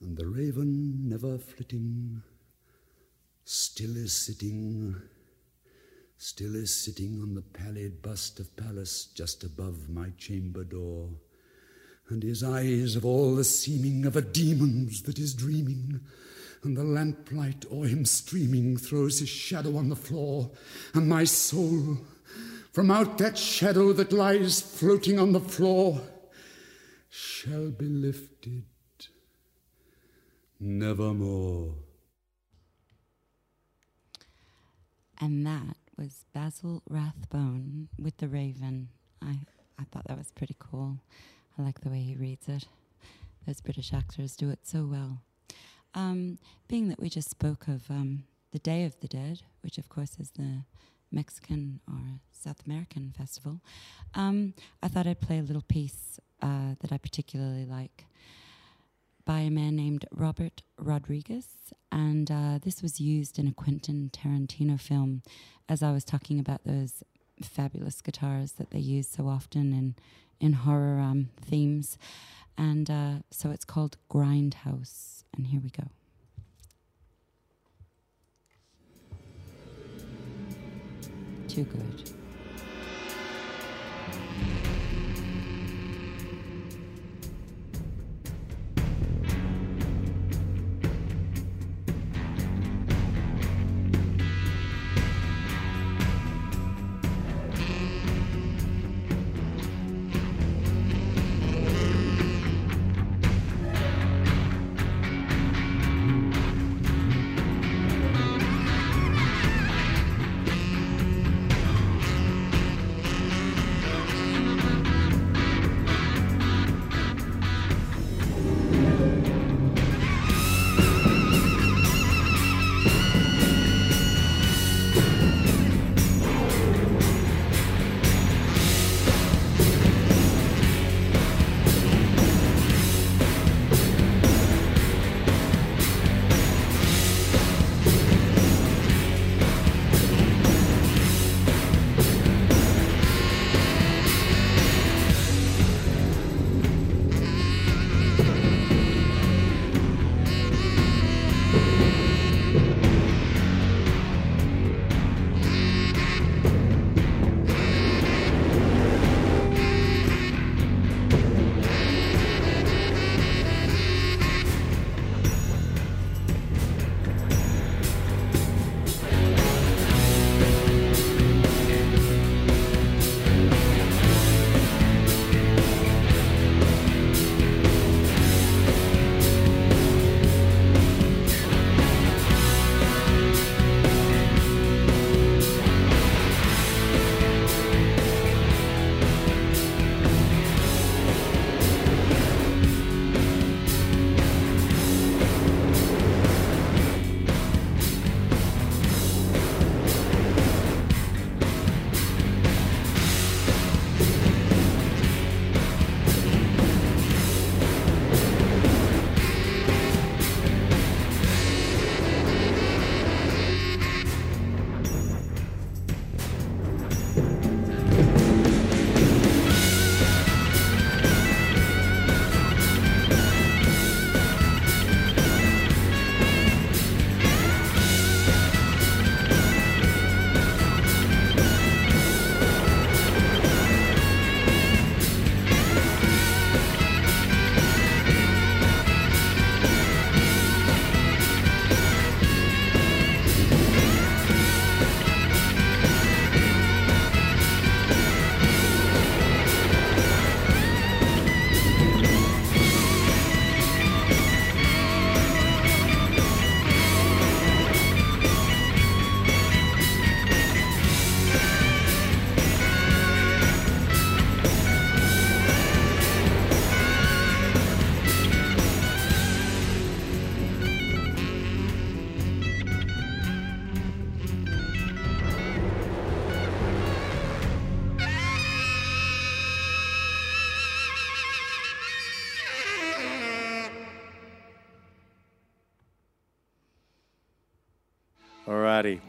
and the raven never flitting, still is sitting, still is sitting on the pallid bust of Pallas just above my chamber door, and his eyes of all the seeming of a demon's that is dreaming, and the lamplight o'er him streaming throws his shadow on the floor, and my soul, from out that shadow that lies floating on the floor, shall be lifted nevermore. And that was Basil Rathbone with The Raven. I, I thought that was pretty cool. I like the way he reads it. Those British actors do it so well. Um, being that we just spoke of um, the Day of the Dead, which of course is the Mexican or South American festival, um, I thought I'd play a little piece uh, that I particularly like by a man named Robert Rodriguez. And uh, this was used in a Quentin Tarantino film, as I was talking about those fabulous guitars that they use so often in, in horror um, themes. And uh, so it's called Grindhouse. And here we go. Too good.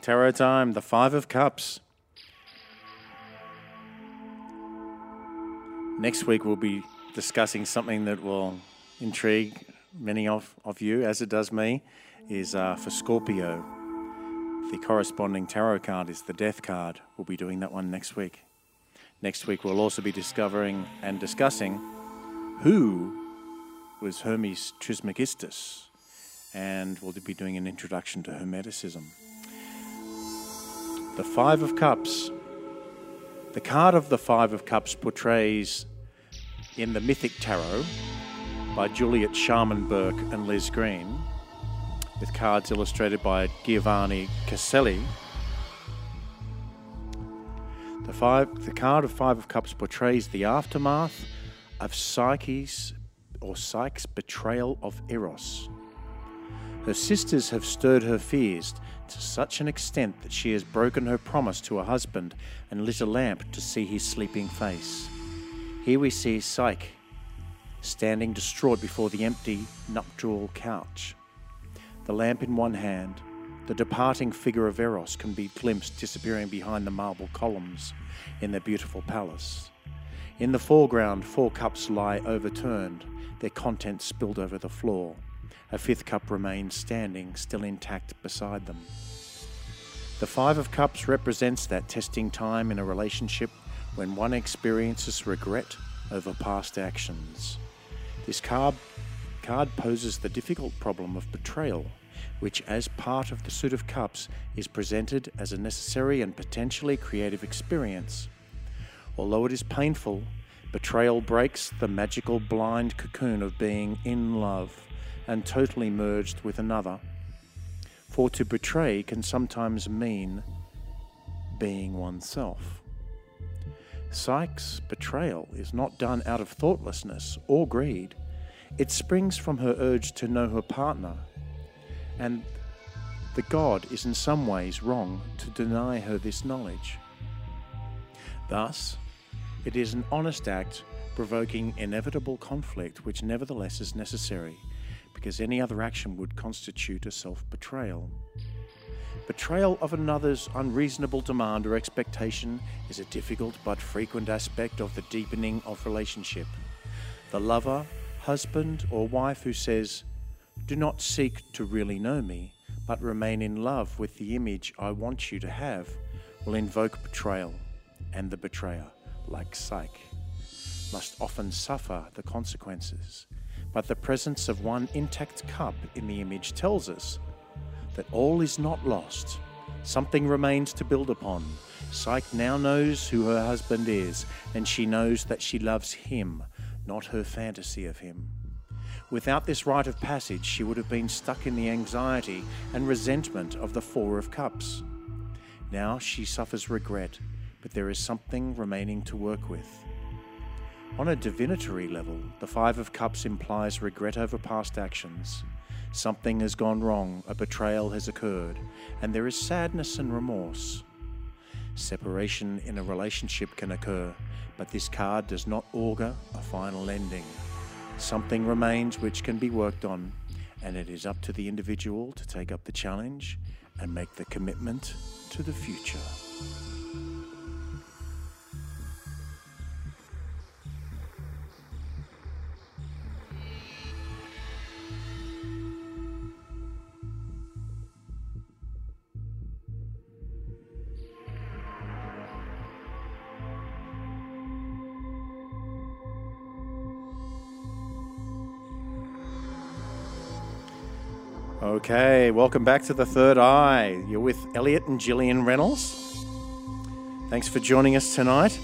Tarot time. The Five of Cups. Next week we'll be discussing something that will intrigue many of, of you, as it does me, is uh, for Scorpio. The corresponding tarot card is the Death card. We'll be doing that one next week. Next week we'll also be discovering and discussing who was Hermes Trismegistus, and we'll be doing an introduction to Hermeticism. The Five of Cups. The card of the Five of Cups portrays in the Mythic Tarot by Juliet Sharman Burke and Liz Greene, with cards illustrated by Giovanni Caselli. The, five, the card of Five of Cups portrays the aftermath of Psyche's or Psyche's betrayal of Eros. Her sisters have stirred her fears to such an extent that she has broken her promise to her husband and lit a lamp to see his sleeping face. Here we see Psyche standing distraught before the empty nuptial couch. The lamp in one hand, the departing figure of Eros can be glimpsed disappearing behind the marble columns in their beautiful palace. In the foreground, four cups lie overturned, their contents spilled over the floor. A fifth cup remains standing, still intact beside them. The Five of Cups represents that testing time in a relationship when one experiences regret over past actions. This card, card poses the difficult problem of betrayal, which, as part of the suit of cups, is presented as a necessary and potentially creative experience. Although it is painful, betrayal breaks the magical blind cocoon of being in love and totally merged with another. For to betray can sometimes mean being oneself. Psyche's betrayal is not done out of thoughtlessness or greed. It springs from her urge to know her partner. And the god is in some ways wrong to deny her this knowledge. Thus, it is an honest act provoking inevitable conflict which nevertheless is necessary, because any other action would constitute a self betrayal. Betrayal of another's unreasonable demand or expectation is a difficult but frequent aspect of the deepening of relationship. The lover, husband, or wife who says, Do not seek to really know me, but remain in love with the image I want you to have, will invoke betrayal, and the betrayer, like Psyche, must often suffer the consequences. But the presence of one intact cup in the image tells us that all is not lost. Something remains to build upon. Psyche now knows who her husband is, and she knows that she loves him, not her fantasy of him. Without this rite of passage, she would have been stuck in the anxiety and resentment of the Four of Cups. Now she suffers regret, but there is something remaining to work with. On a divinatory level, the Five of Cups implies regret over past actions. Something has gone wrong, a betrayal has occurred, and there is sadness and remorse. Separation in a relationship can occur, but this card does not augur a final ending. Something remains which can be worked on, and it is up to the individual to take up the challenge and make the commitment to the future. Okay, welcome back to the Third Eye. You're with Elliot and Gillian Reynolds. Thanks for joining us tonight.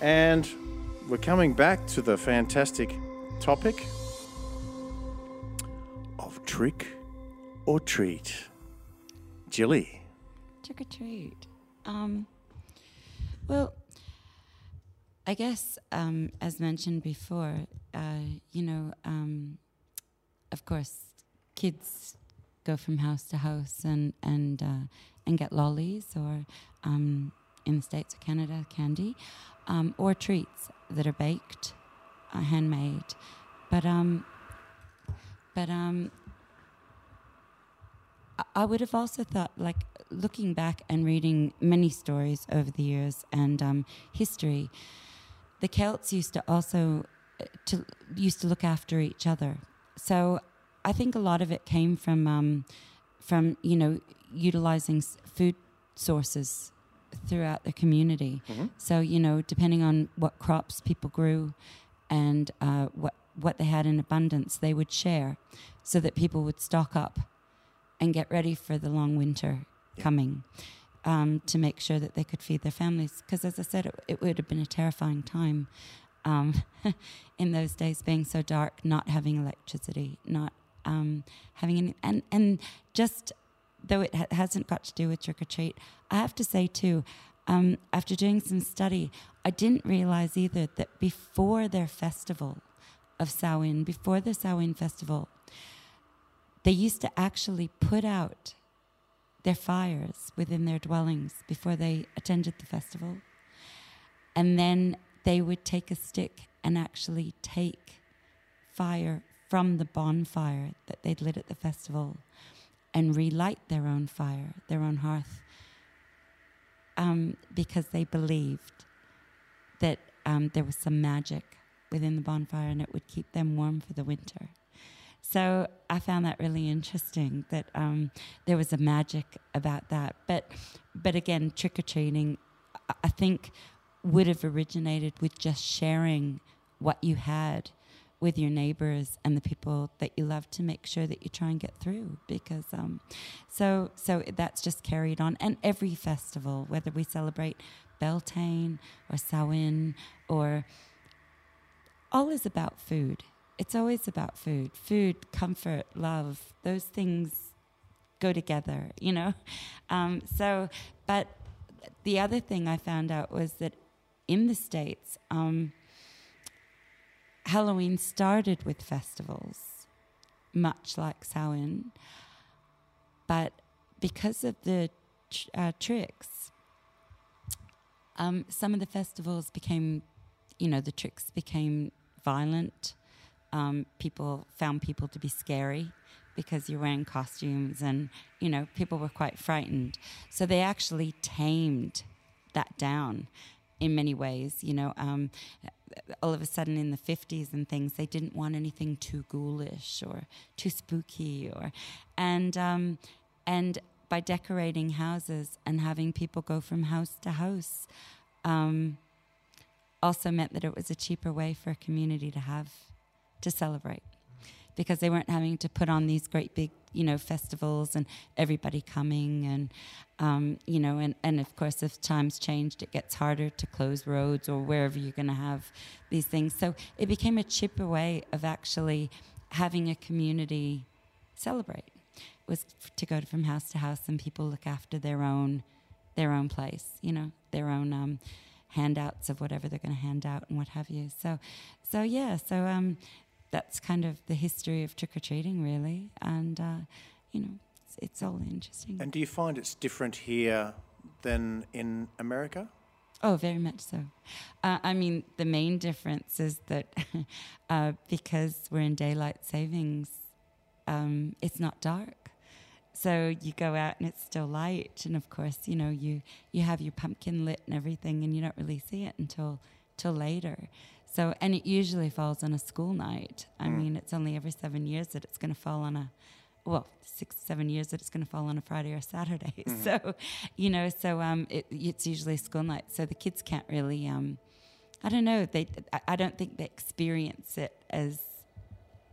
And we're coming back to the fantastic topic of trick or treat. Jilly. Trick or treat. Um, well, I guess, um, as mentioned before, uh, you know, um, of course, kids go from house to house and and uh, and get lollies or um, in the states or Canada candy um, or treats that are baked, uh, handmade, but um, but um, I- I would have also thought like looking back and reading many stories over the years and um, history, the Celts used to also uh, to used to look after each other. So I think a lot of it came from um, from you know utilizing food sources throughout the community. So you know, depending on what crops people grew and uh, what what they had in abundance, they would share, so that people would stock up and get ready for the long winter coming. Um, to make sure that they could feed their families, because as I said, it, it would have been a terrifying time um, in those days, being so dark, not having electricity, not um, having any, and and just though it ha- hasn't got to do with trick or treat, I have to say too, um, after doing some study, I didn't realize either that before their festival of Samhain, before the Samhain festival, they used to actually put out their fires within their dwellings before they attended the festival. And then they would take a stick and actually take fire from the bonfire that they'd lit at the festival and relight their own fire, their own hearth, um, because they believed that um, there was some magic within the bonfire and it would keep them warm for the winter. So I found that really interesting that um, there was a magic about that. But, but again, trick or treating, I- I think, would have originated with just sharing what you had with your neighbors and the people that you love to make sure that you try and get through because um, so so that's just carried on. And every festival whether we celebrate Beltane or Samhain or all is about food. It's always about food. Food comfort love those things go together you know? Um, so but the other thing I found out was that in the states um, Halloween started with festivals, much like Samhain, but because of the tr- uh, tricks, um, some of the festivals became, you know, the tricks became violent. Um, people found people to be scary because you're wearing costumes, and you know, people were quite frightened. So they actually tamed that down in many ways. You know, um, all of a sudden in the 50s and things, they didn't want anything too ghoulish or too spooky, or and um, and by decorating houses and having people go from house to house. Um, also meant that it was a cheaper way for a community to have to celebrate because they weren't having to put on these great big you know festivals and everybody coming and um, you know and, and of course if times changed it gets harder to close roads or wherever you're going to have these things. So it became a cheaper way of actually having a community celebrate it was to go from house to house and people look after their own their own place you know their own um, handouts of whatever they're going to hand out and what have you. So so yeah so um, that's kind of the history of trick or treating, really. And, uh, you know, it's, it's all interesting. And do you find it's different here than in America? Oh, very much so. Uh, I mean, the main difference is that uh, because we're in daylight savings, um, it's not dark. So you go out and it's still light, and of course, you know you you have your pumpkin lit and everything, and you don't really see it until till later. So, and it usually falls on a school night. I mean, it's only every seven years that it's going to fall on a, well, six, seven years that it's going to fall on a Friday or Saturday. So, you know, so um, it, it's usually school night. So the kids can't really, um, I don't know, they, I, I don't think they experience it as,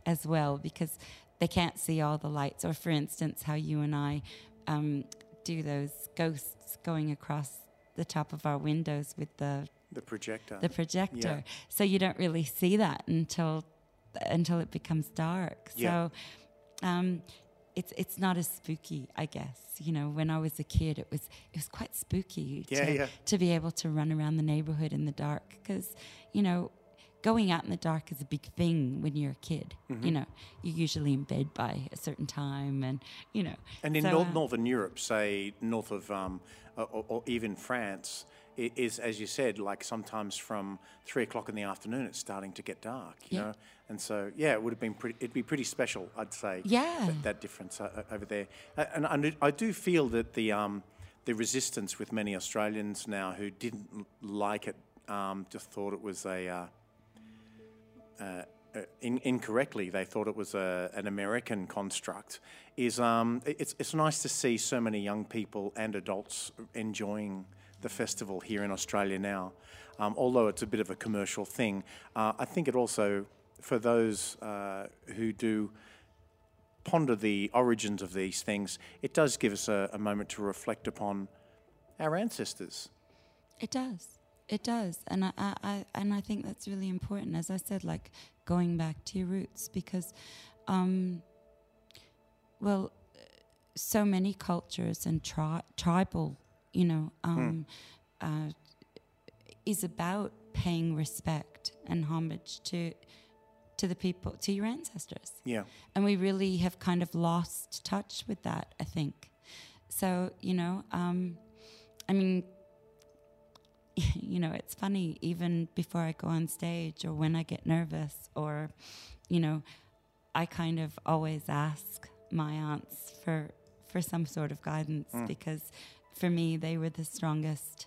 as well because they can't see all the lights. Or, for instance, how you and I um, do those ghosts going across the top of our windows with the The projector. the projector. Yeah. So you don't really see that until until it becomes dark. Yeah. So um, it's it's not as spooky, I guess. You know, when I was a kid, it was it was quite spooky Yeah, to yeah. to be able to run around the neighborhood in the dark because you know. Going out in the dark is a big thing when you're a kid. Mm-hmm. You know, you're usually in bed by a certain time, and you know. And in so, Nor- uh, Northern Europe, say north of, um, or, or even France, is as you said, like sometimes from three o'clock in the afternoon, it's starting to get dark. You Yeah. know, and so yeah, it would have been pretty. It'd be pretty special, I'd say. Yeah. That, that difference uh, uh, over there, Uh, and I, do- I do feel that the um, the resistance with many Australians now who didn't like it, um, just thought it was a. Uh, uh, in, incorrectly, they thought it was a, an American construct. Is um, it's it's nice to see so many young people and adults enjoying the festival here in Australia now. Um, although it's a bit of a commercial thing, uh, I think it also for those uh, who do ponder the origins of these things, it does give us a, a moment to reflect upon our ancestors. It does. It does, and I, I, I and I think that's really important. As I said, like going back to your roots, because, um, well, so many cultures and tri- tribal, you know, um, uh, is about paying respect and homage to to the people, to your ancestors. Yeah. And we really have kind of lost touch with that, I think. So, you know, um, I mean, you know, it's funny, even before I go on stage or when I get nervous or, you know, I kind of always ask my aunts for for some sort of guidance because for me they were the strongest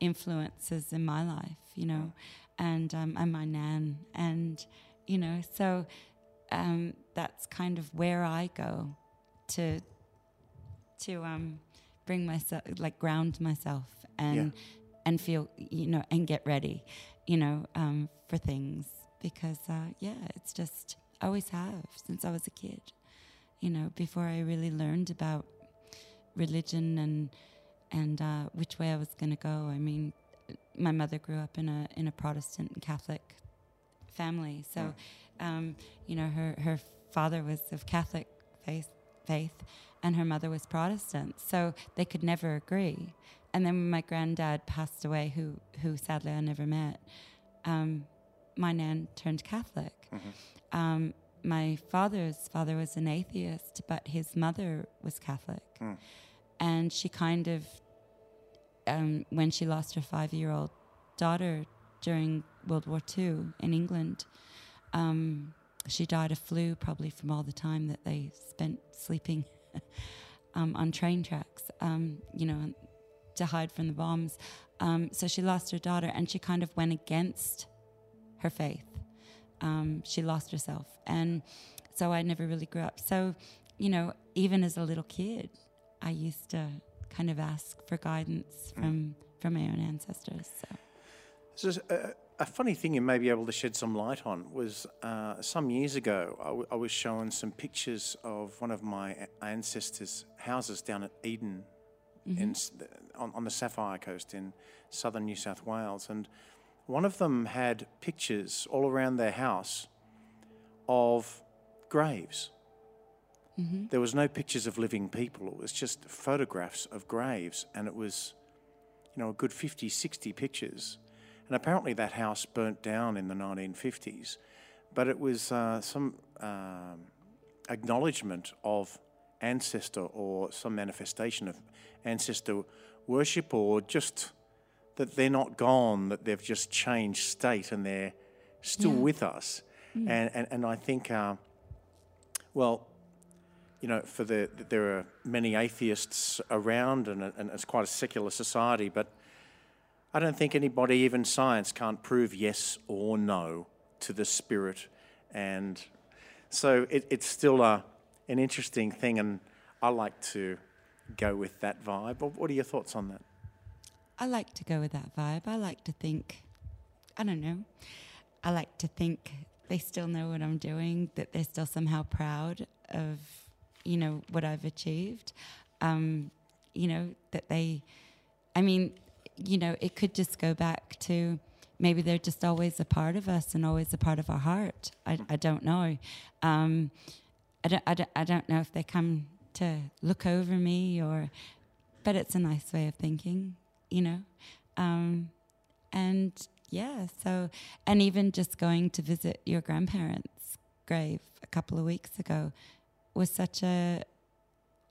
influences in my life, you know. and um, and my nan, and you know, so um, that's kind of where I go to to um, bring myself, like ground myself, and Yeah. and feel, you know, and get ready, you know, um, for things because uh, yeah, it's just I always have since I was a kid, you know, before I really learned about religion and and uh, which way I was going to go. I mean, my mother grew up in a in a Protestant and Catholic family, so um, you know her her father was of Catholic faith faith, and her mother was Protestant, so they could never agree. And then when my granddad passed away, who who sadly I never met, um, my nan turned Catholic. Um, my father's father was an atheist, but his mother was Catholic, and she kind of um, when she lost her five year old daughter during World War II in England. Um, she died of flu, probably from all the time that they spent sleeping um, on train tracks, um, you know, to hide from the bombs. Um, so she lost her daughter and she kind of went against her faith. Um, she lost herself. And so I never really grew up. So, you know, even as a little kid, I used to kind of ask for guidance hmm. from, from my own ancestors. So. So s- uh, a, funny thing you may be able to shed some light on was uh, some years ago, I, w- I was shown some pictures of one of my ancestors' houses down at Eden in, mm-hmm. on, on the Sapphire Coast in southern New South Wales. And one of them had pictures all around their house of graves. There was no pictures of living people. It was just photographs of graves, and it was, you know, a good 50, 60 pictures. And apparently that house burnt down in the 1950s, but it was uh, some um, acknowledgement of ancestor or some manifestation of ancestor worship or just that they're not gone, that they've just changed state and they're still with us. And, and, and I think, uh, well, you know, for the there are many atheists around, and, and it's quite a secular society. But I don't think anybody, even science, can't prove yes or no to the spirit, and so it, it's still a, an interesting thing. And I like to go with that vibe. What what are your thoughts on that? I like to go with that vibe. I like to think, I don't know, I like to think they still know what I'm doing, that they're still somehow proud of, you know, what I've achieved. Um, you know, that they, I mean, you know, it could just go back to maybe they're just always a part of us and always a part of our heart. I, I don't know. Um, I, don't, I, don't, I don't know if they come to look over me or, but it's a nice way of thinking, you know. Um, and yeah, so and even just going to visit your grandparents' grave a couple of weeks ago was such a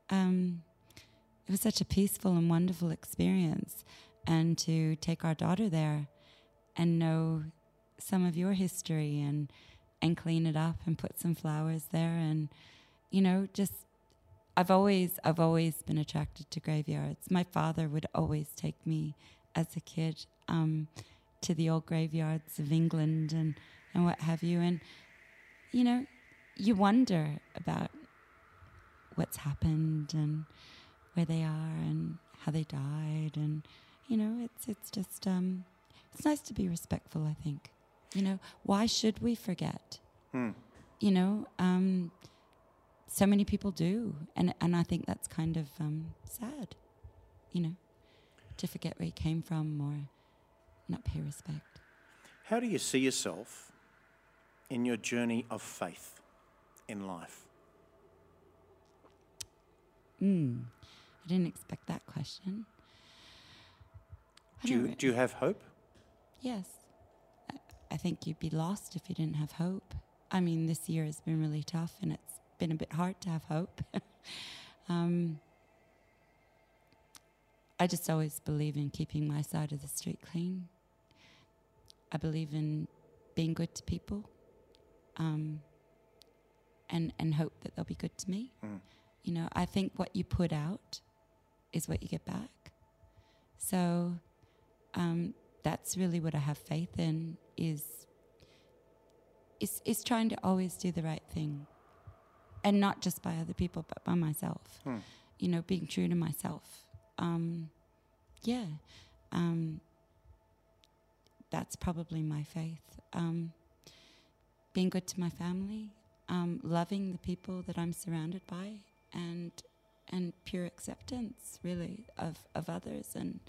um, it was such a peaceful and wonderful experience, and to take our daughter there and know some of your history and and clean it up and put some flowers there and you know just I've always I've always been attracted to graveyards. My father would always take me as a kid um, to the old graveyards of England and, and what have you. And you know, you wonder about what's happened and where they are and how they died and you know, it's it's just um, it's nice to be respectful, I think. You know, why should we forget? You know, um, so many people do, and and I think that's kind of um, sad, you know, to forget where you came from or not pay respect. How do you see yourself in your journey of faith in life? Mm. I didn't expect that question. I Do you, re- do you have hope? Yes, I, I think you'd be lost if you didn't have hope. I mean, this year has been really tough, and it's been a bit hard to have hope. um, I just always believe in keeping my side of the street clean. I believe in being good to people, um, and and hope that they'll be good to me. You know, I think what you put out is what you get back. So um, that's really what I have faith in. is is is trying to always do the right thing, and not just by other people, but by myself. Hmm. You know, being true to myself. Um, yeah, um, that's probably my faith. Um, being good to my family, um, loving the people that I'm surrounded by, and and pure acceptance, really, of of others and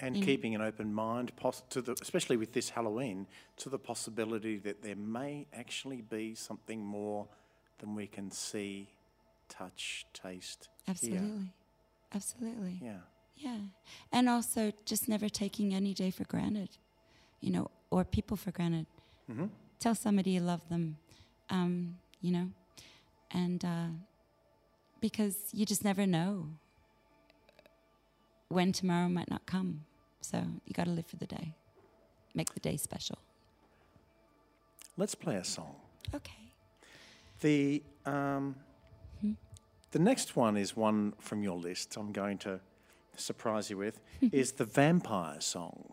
And in- keeping an open mind, poss- to the, especially with this Halloween, to the possibility that there may actually be something more than we can see, touch, taste, hear. absolutely, absolutely. Yeah. Yeah. And also just never taking any day for granted, you know, or people for granted. hmm Tell somebody you love them, um, you know, and uh, because you just never know when tomorrow might not come. So you got to live for the day, make the day special. Let's play a song. Okay. The um, the next one is one from your list. I'm going to surprise you with is the Vampire Song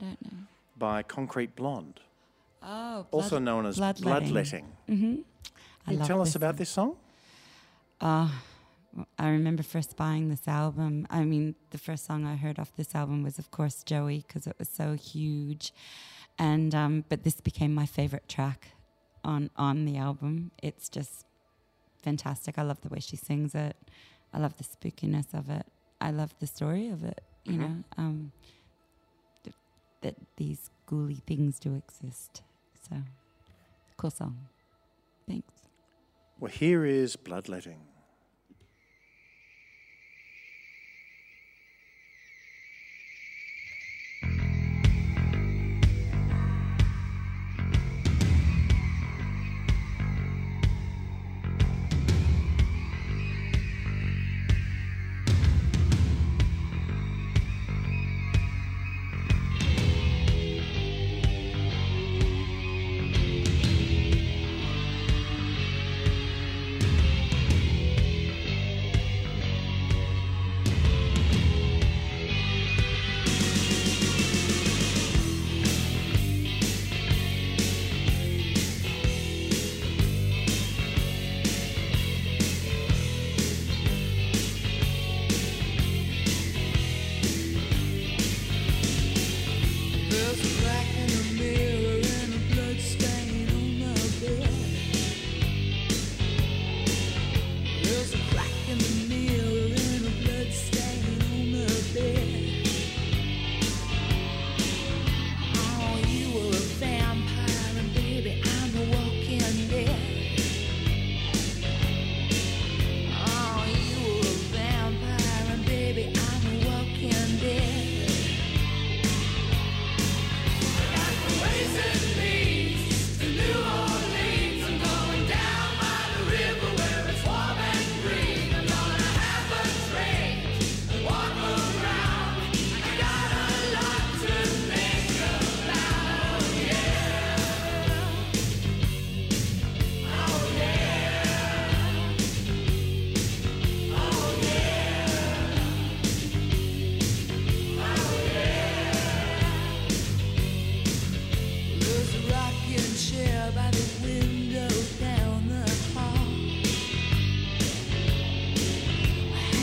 I don't know. by Concrete Blonde, Oh, also known as Bloodletting. Mm-hmm. Can you tell us about this song? Uh, I remember first buying this album. I mean, the first song I heard off this album was, of course, Joey, because it was so huge. And um, but this became my favorite track on on the album. It's just fantastic. I love the way she sings it. I love the spookiness of it. I love the story of it. You Mhm. know, um, th- that these ghouly things do exist. So, cool song. Thanks. Well, here is Bloodletting.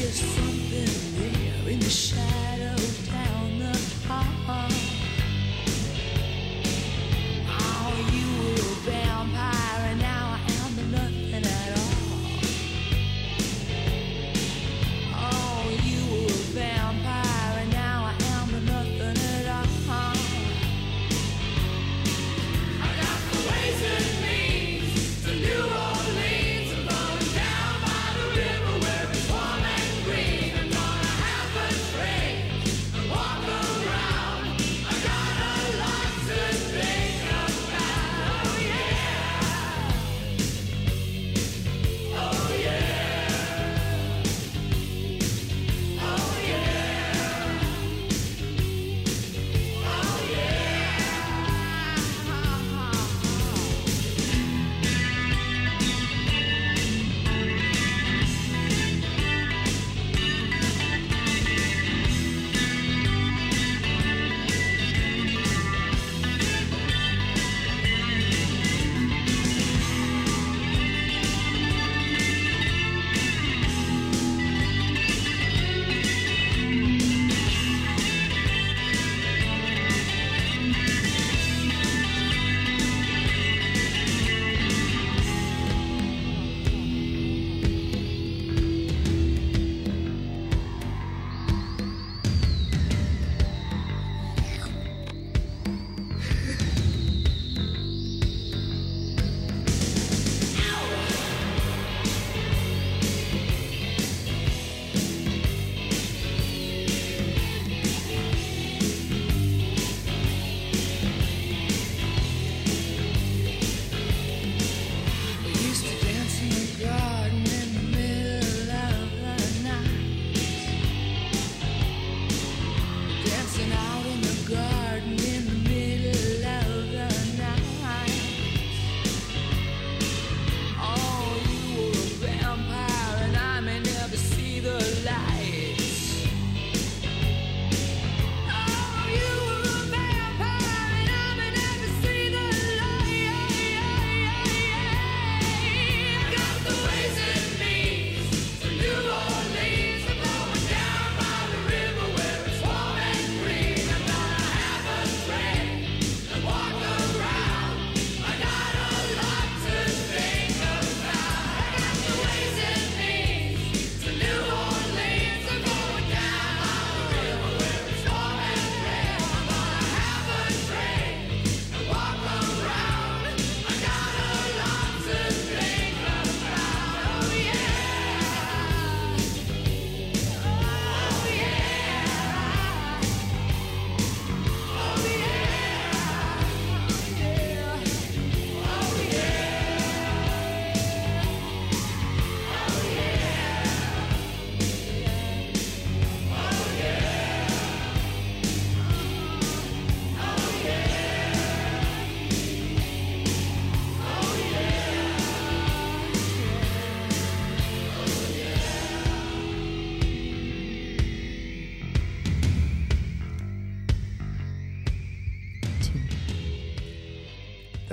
There's something there in the shadow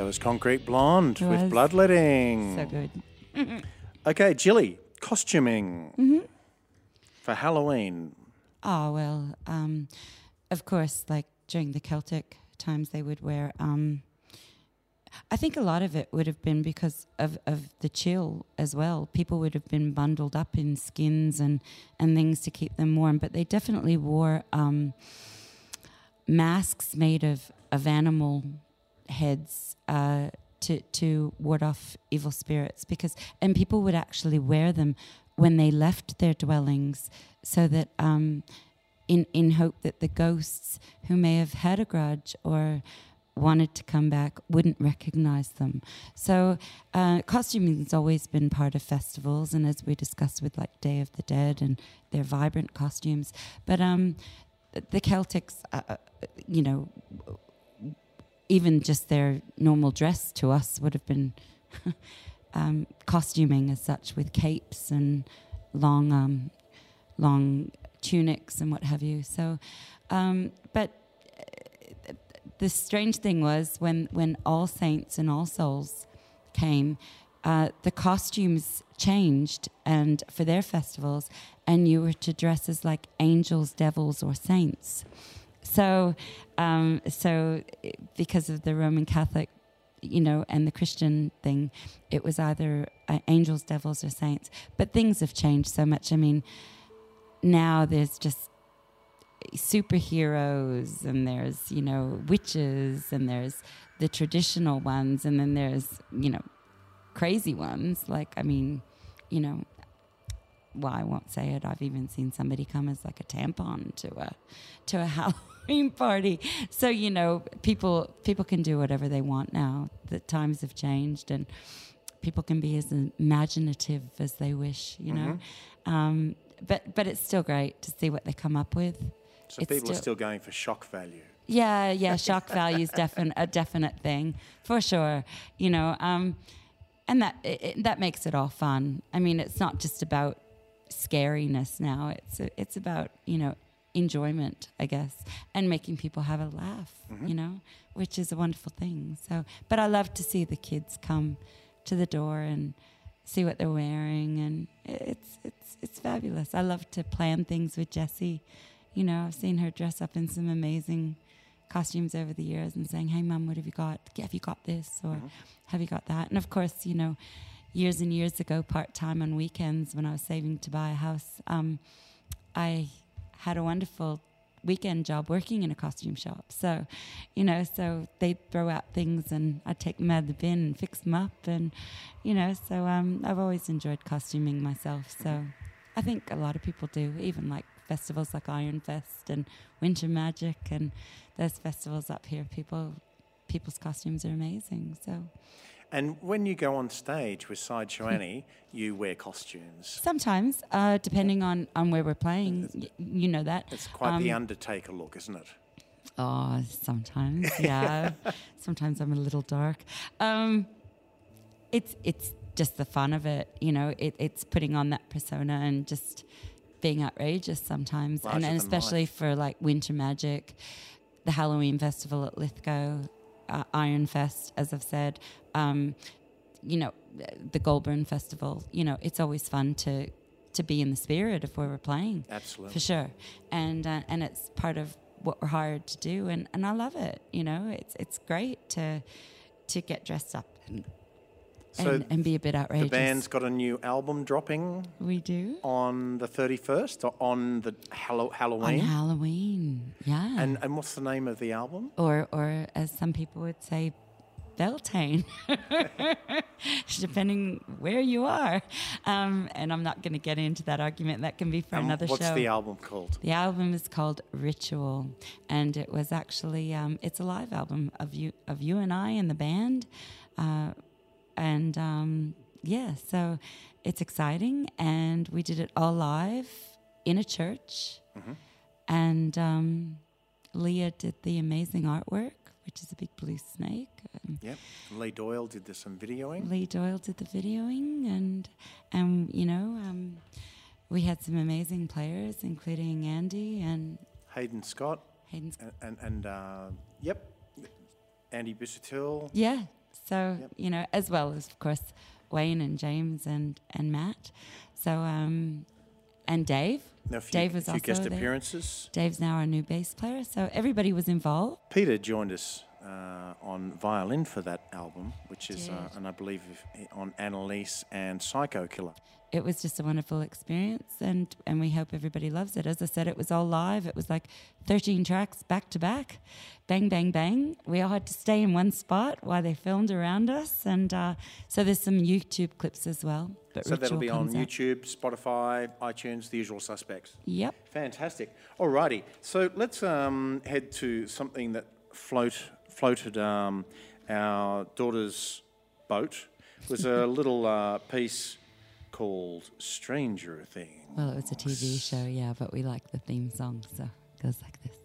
That was Concrete Blonde It with was. Bloodletting. So good. Okay, Jilly, costuming Mm-hmm. for Halloween. Oh well, um, of course, like during the Celtic times, they would wear. Um, I think a lot of it would have been because of, of the chill as well. People would have been bundled up in skins and, and things to keep them warm, but they definitely wore um, masks made of, of animal heads uh, to to ward off evil spirits because and people would actually wear them when they left their dwellings so that um, in in hope that the ghosts who may have had a grudge or wanted to come back wouldn't recognize them. So uh, costuming has always been part of festivals, and as we discussed with like Day of the Dead and their vibrant costumes, but um, the Celtics, uh, uh, you know, even just their normal dress to us would have been um, costuming as such with capes and long um, long tunics and what have you. So, um, but uh, the strange thing was when when All Saints and All Souls came, uh, the costumes changed and for their festivals, and you were to dress as like angels, devils, or saints. So, um, so because of the Roman Catholic, you know, and the Christian thing, it was either uh, angels, devils, or saints. But things have changed so much. I mean, now there's just superheroes, and there's you know witches, and there's the traditional ones, and then there's you know crazy ones. Like I mean, you know, well, I won't say it. I've even seen somebody come as like a tampon to a to a Party. So you know, people people can do whatever they want now. The times have changed, and people can be as imaginative as they wish. You know, um, but but it's still great to see what they come up with. So It's people are still- still going for shock value. Yeah, yeah, shock value is definite a definite thing for sure. You know, um, and that it- that makes it all fun. I mean, it's not just about scariness now. It's it's about you know enjoyment, I guess, and making people have a laugh. You know, which is a wonderful thing. So, but I love to see the kids come to the door and see what they're wearing, and it's it's it's fabulous. I love to plan things with Jessie. You know, I've seen her dress up in some amazing costumes over the years and saying, "Hey, mom, what have you got? Have you got this or have you got that?" And of course, you know, years and years ago, part time on weekends when I was saving to buy a house, um, I had a wonderful weekend job working in a costume shop. So, you know, so they'd throw out things and I'd take them out of the bin and fix them up. And, you know, so um, I've always enjoyed costuming myself. So I think a lot of people do, even like festivals like Iron Fest and Winter Magic and those festivals up here. People, people's costumes are amazing. So And when you go on stage with Sideshow Annie, you wear costumes. sometimes, uh, depending on, on where we're playing, y- you know that. It's quite the Um, Undertaker look, isn't it? Oh, sometimes, yeah. sometimes I'm a little dark. Um, it's it's just the fun of it, you know. It, it's putting on that persona and just being outrageous sometimes, Larger and, and especially life. for like Winter Magic, the Halloween festival at Lithgow, uh, Iron Fest, as I've said. Um, you know, the Goulburn Festival. You know, it's always fun to to be in the spirit of where we're playing Absolutely. for sure and uh, and it's part of what we're hired to do and, and I love it you know it's it's great to to get dressed up and, So and, and be a bit outrageous The band's got a new album dropping we do on the 31st or on the Halloween. on Halloween. Halloween yeah and, and what's the name of the album? or or as some people would say Beltane, depending where you are. Um, and I'm not going to get into that argument. That can be for another what's show. What's the album called? The album is called Ritual, and it was actually um, it's a live album of you of you and I and the band, uh, and um, yeah, so it's exciting, and we did it all live in a church, and um, Leah did the amazing artwork, which is a big blue snake. Um, Yep. Lee Doyle did the, some videoing. Lee Doyle did the videoing, and and you know um, we had some amazing players, including Andy and Hayden Scott Hayden's. and, and, and uh, yep, Andy Busuttil. Yeah, So you know, as well as of course Wayne and James and and Matt. So um, and Dave. Now, a few, Dave was few also guest there. appearances. Dave's now our new bass player. So everybody was involved. Peter joined us uh, on violin for that album, which is, uh, and I believe on Annalise and Psycho Killer. It was just a wonderful experience, and and we hope everybody loves it. As I said, it was all live. It was like 13 tracks back to back, bang bang bang. We all had to stay in one spot while they filmed around us, and uh, so there's some YouTube clips as well. But So that'll be on comes out. YouTube, Spotify, iTunes, the usual suspects. Yep. Fantastic. Alrighty, so let's um, head to something that float floated um, our daughter's boat. It was a little uh, piece called Stranger Things. Well, it was a TV show, yeah, but we like the theme song, so it goes like this.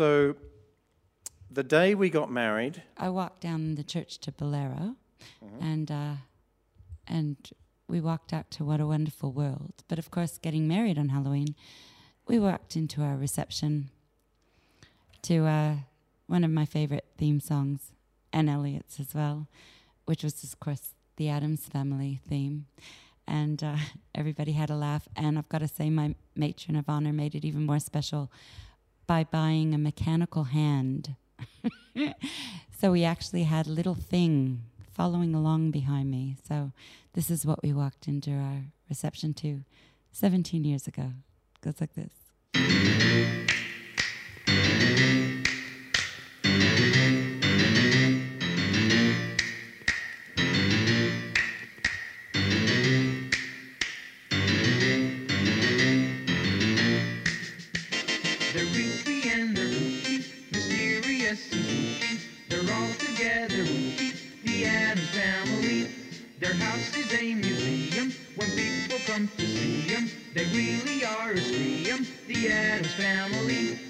So the day we got married, I walked down the church to Bolero, and uh, and we walked out to What a Wonderful World. But of course, getting married on Halloween, we walked into our reception to uh, one of my favorite theme songs, and Elliot's as well, which was of course the Addams Family theme. And uh, everybody had a laugh. And I've got to say, my matron of honor made it even more special by buying a mechanical hand. so we actually had a little thing following along behind me. So this is what we walked into our reception to 17 years ago. Goes like this. They really are a scream. The Addams family.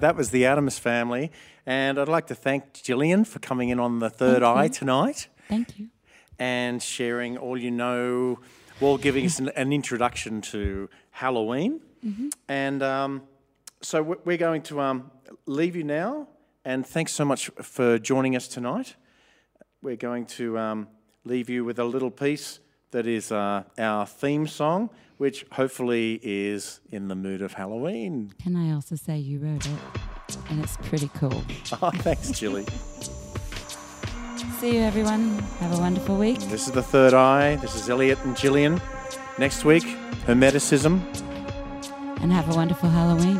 That was the Addams family. And I'd like to thank Gillian for coming in on the third Thank eye you. tonight Thank you. and sharing all you know, while giving us an, an introduction to Halloween. And um, so we- we're going to um, leave you now. And thanks so much for joining us tonight. We're going to um, leave you with a little piece that is uh, our theme song, which hopefully is in the mood of Halloween. Can I also say you wrote it? And it's pretty cool. Oh, thanks, Jilly. See you, everyone. Have a wonderful week. This is the third eye. This is Elliot and Gillian. Next week, Hermeticism. And have a wonderful Halloween.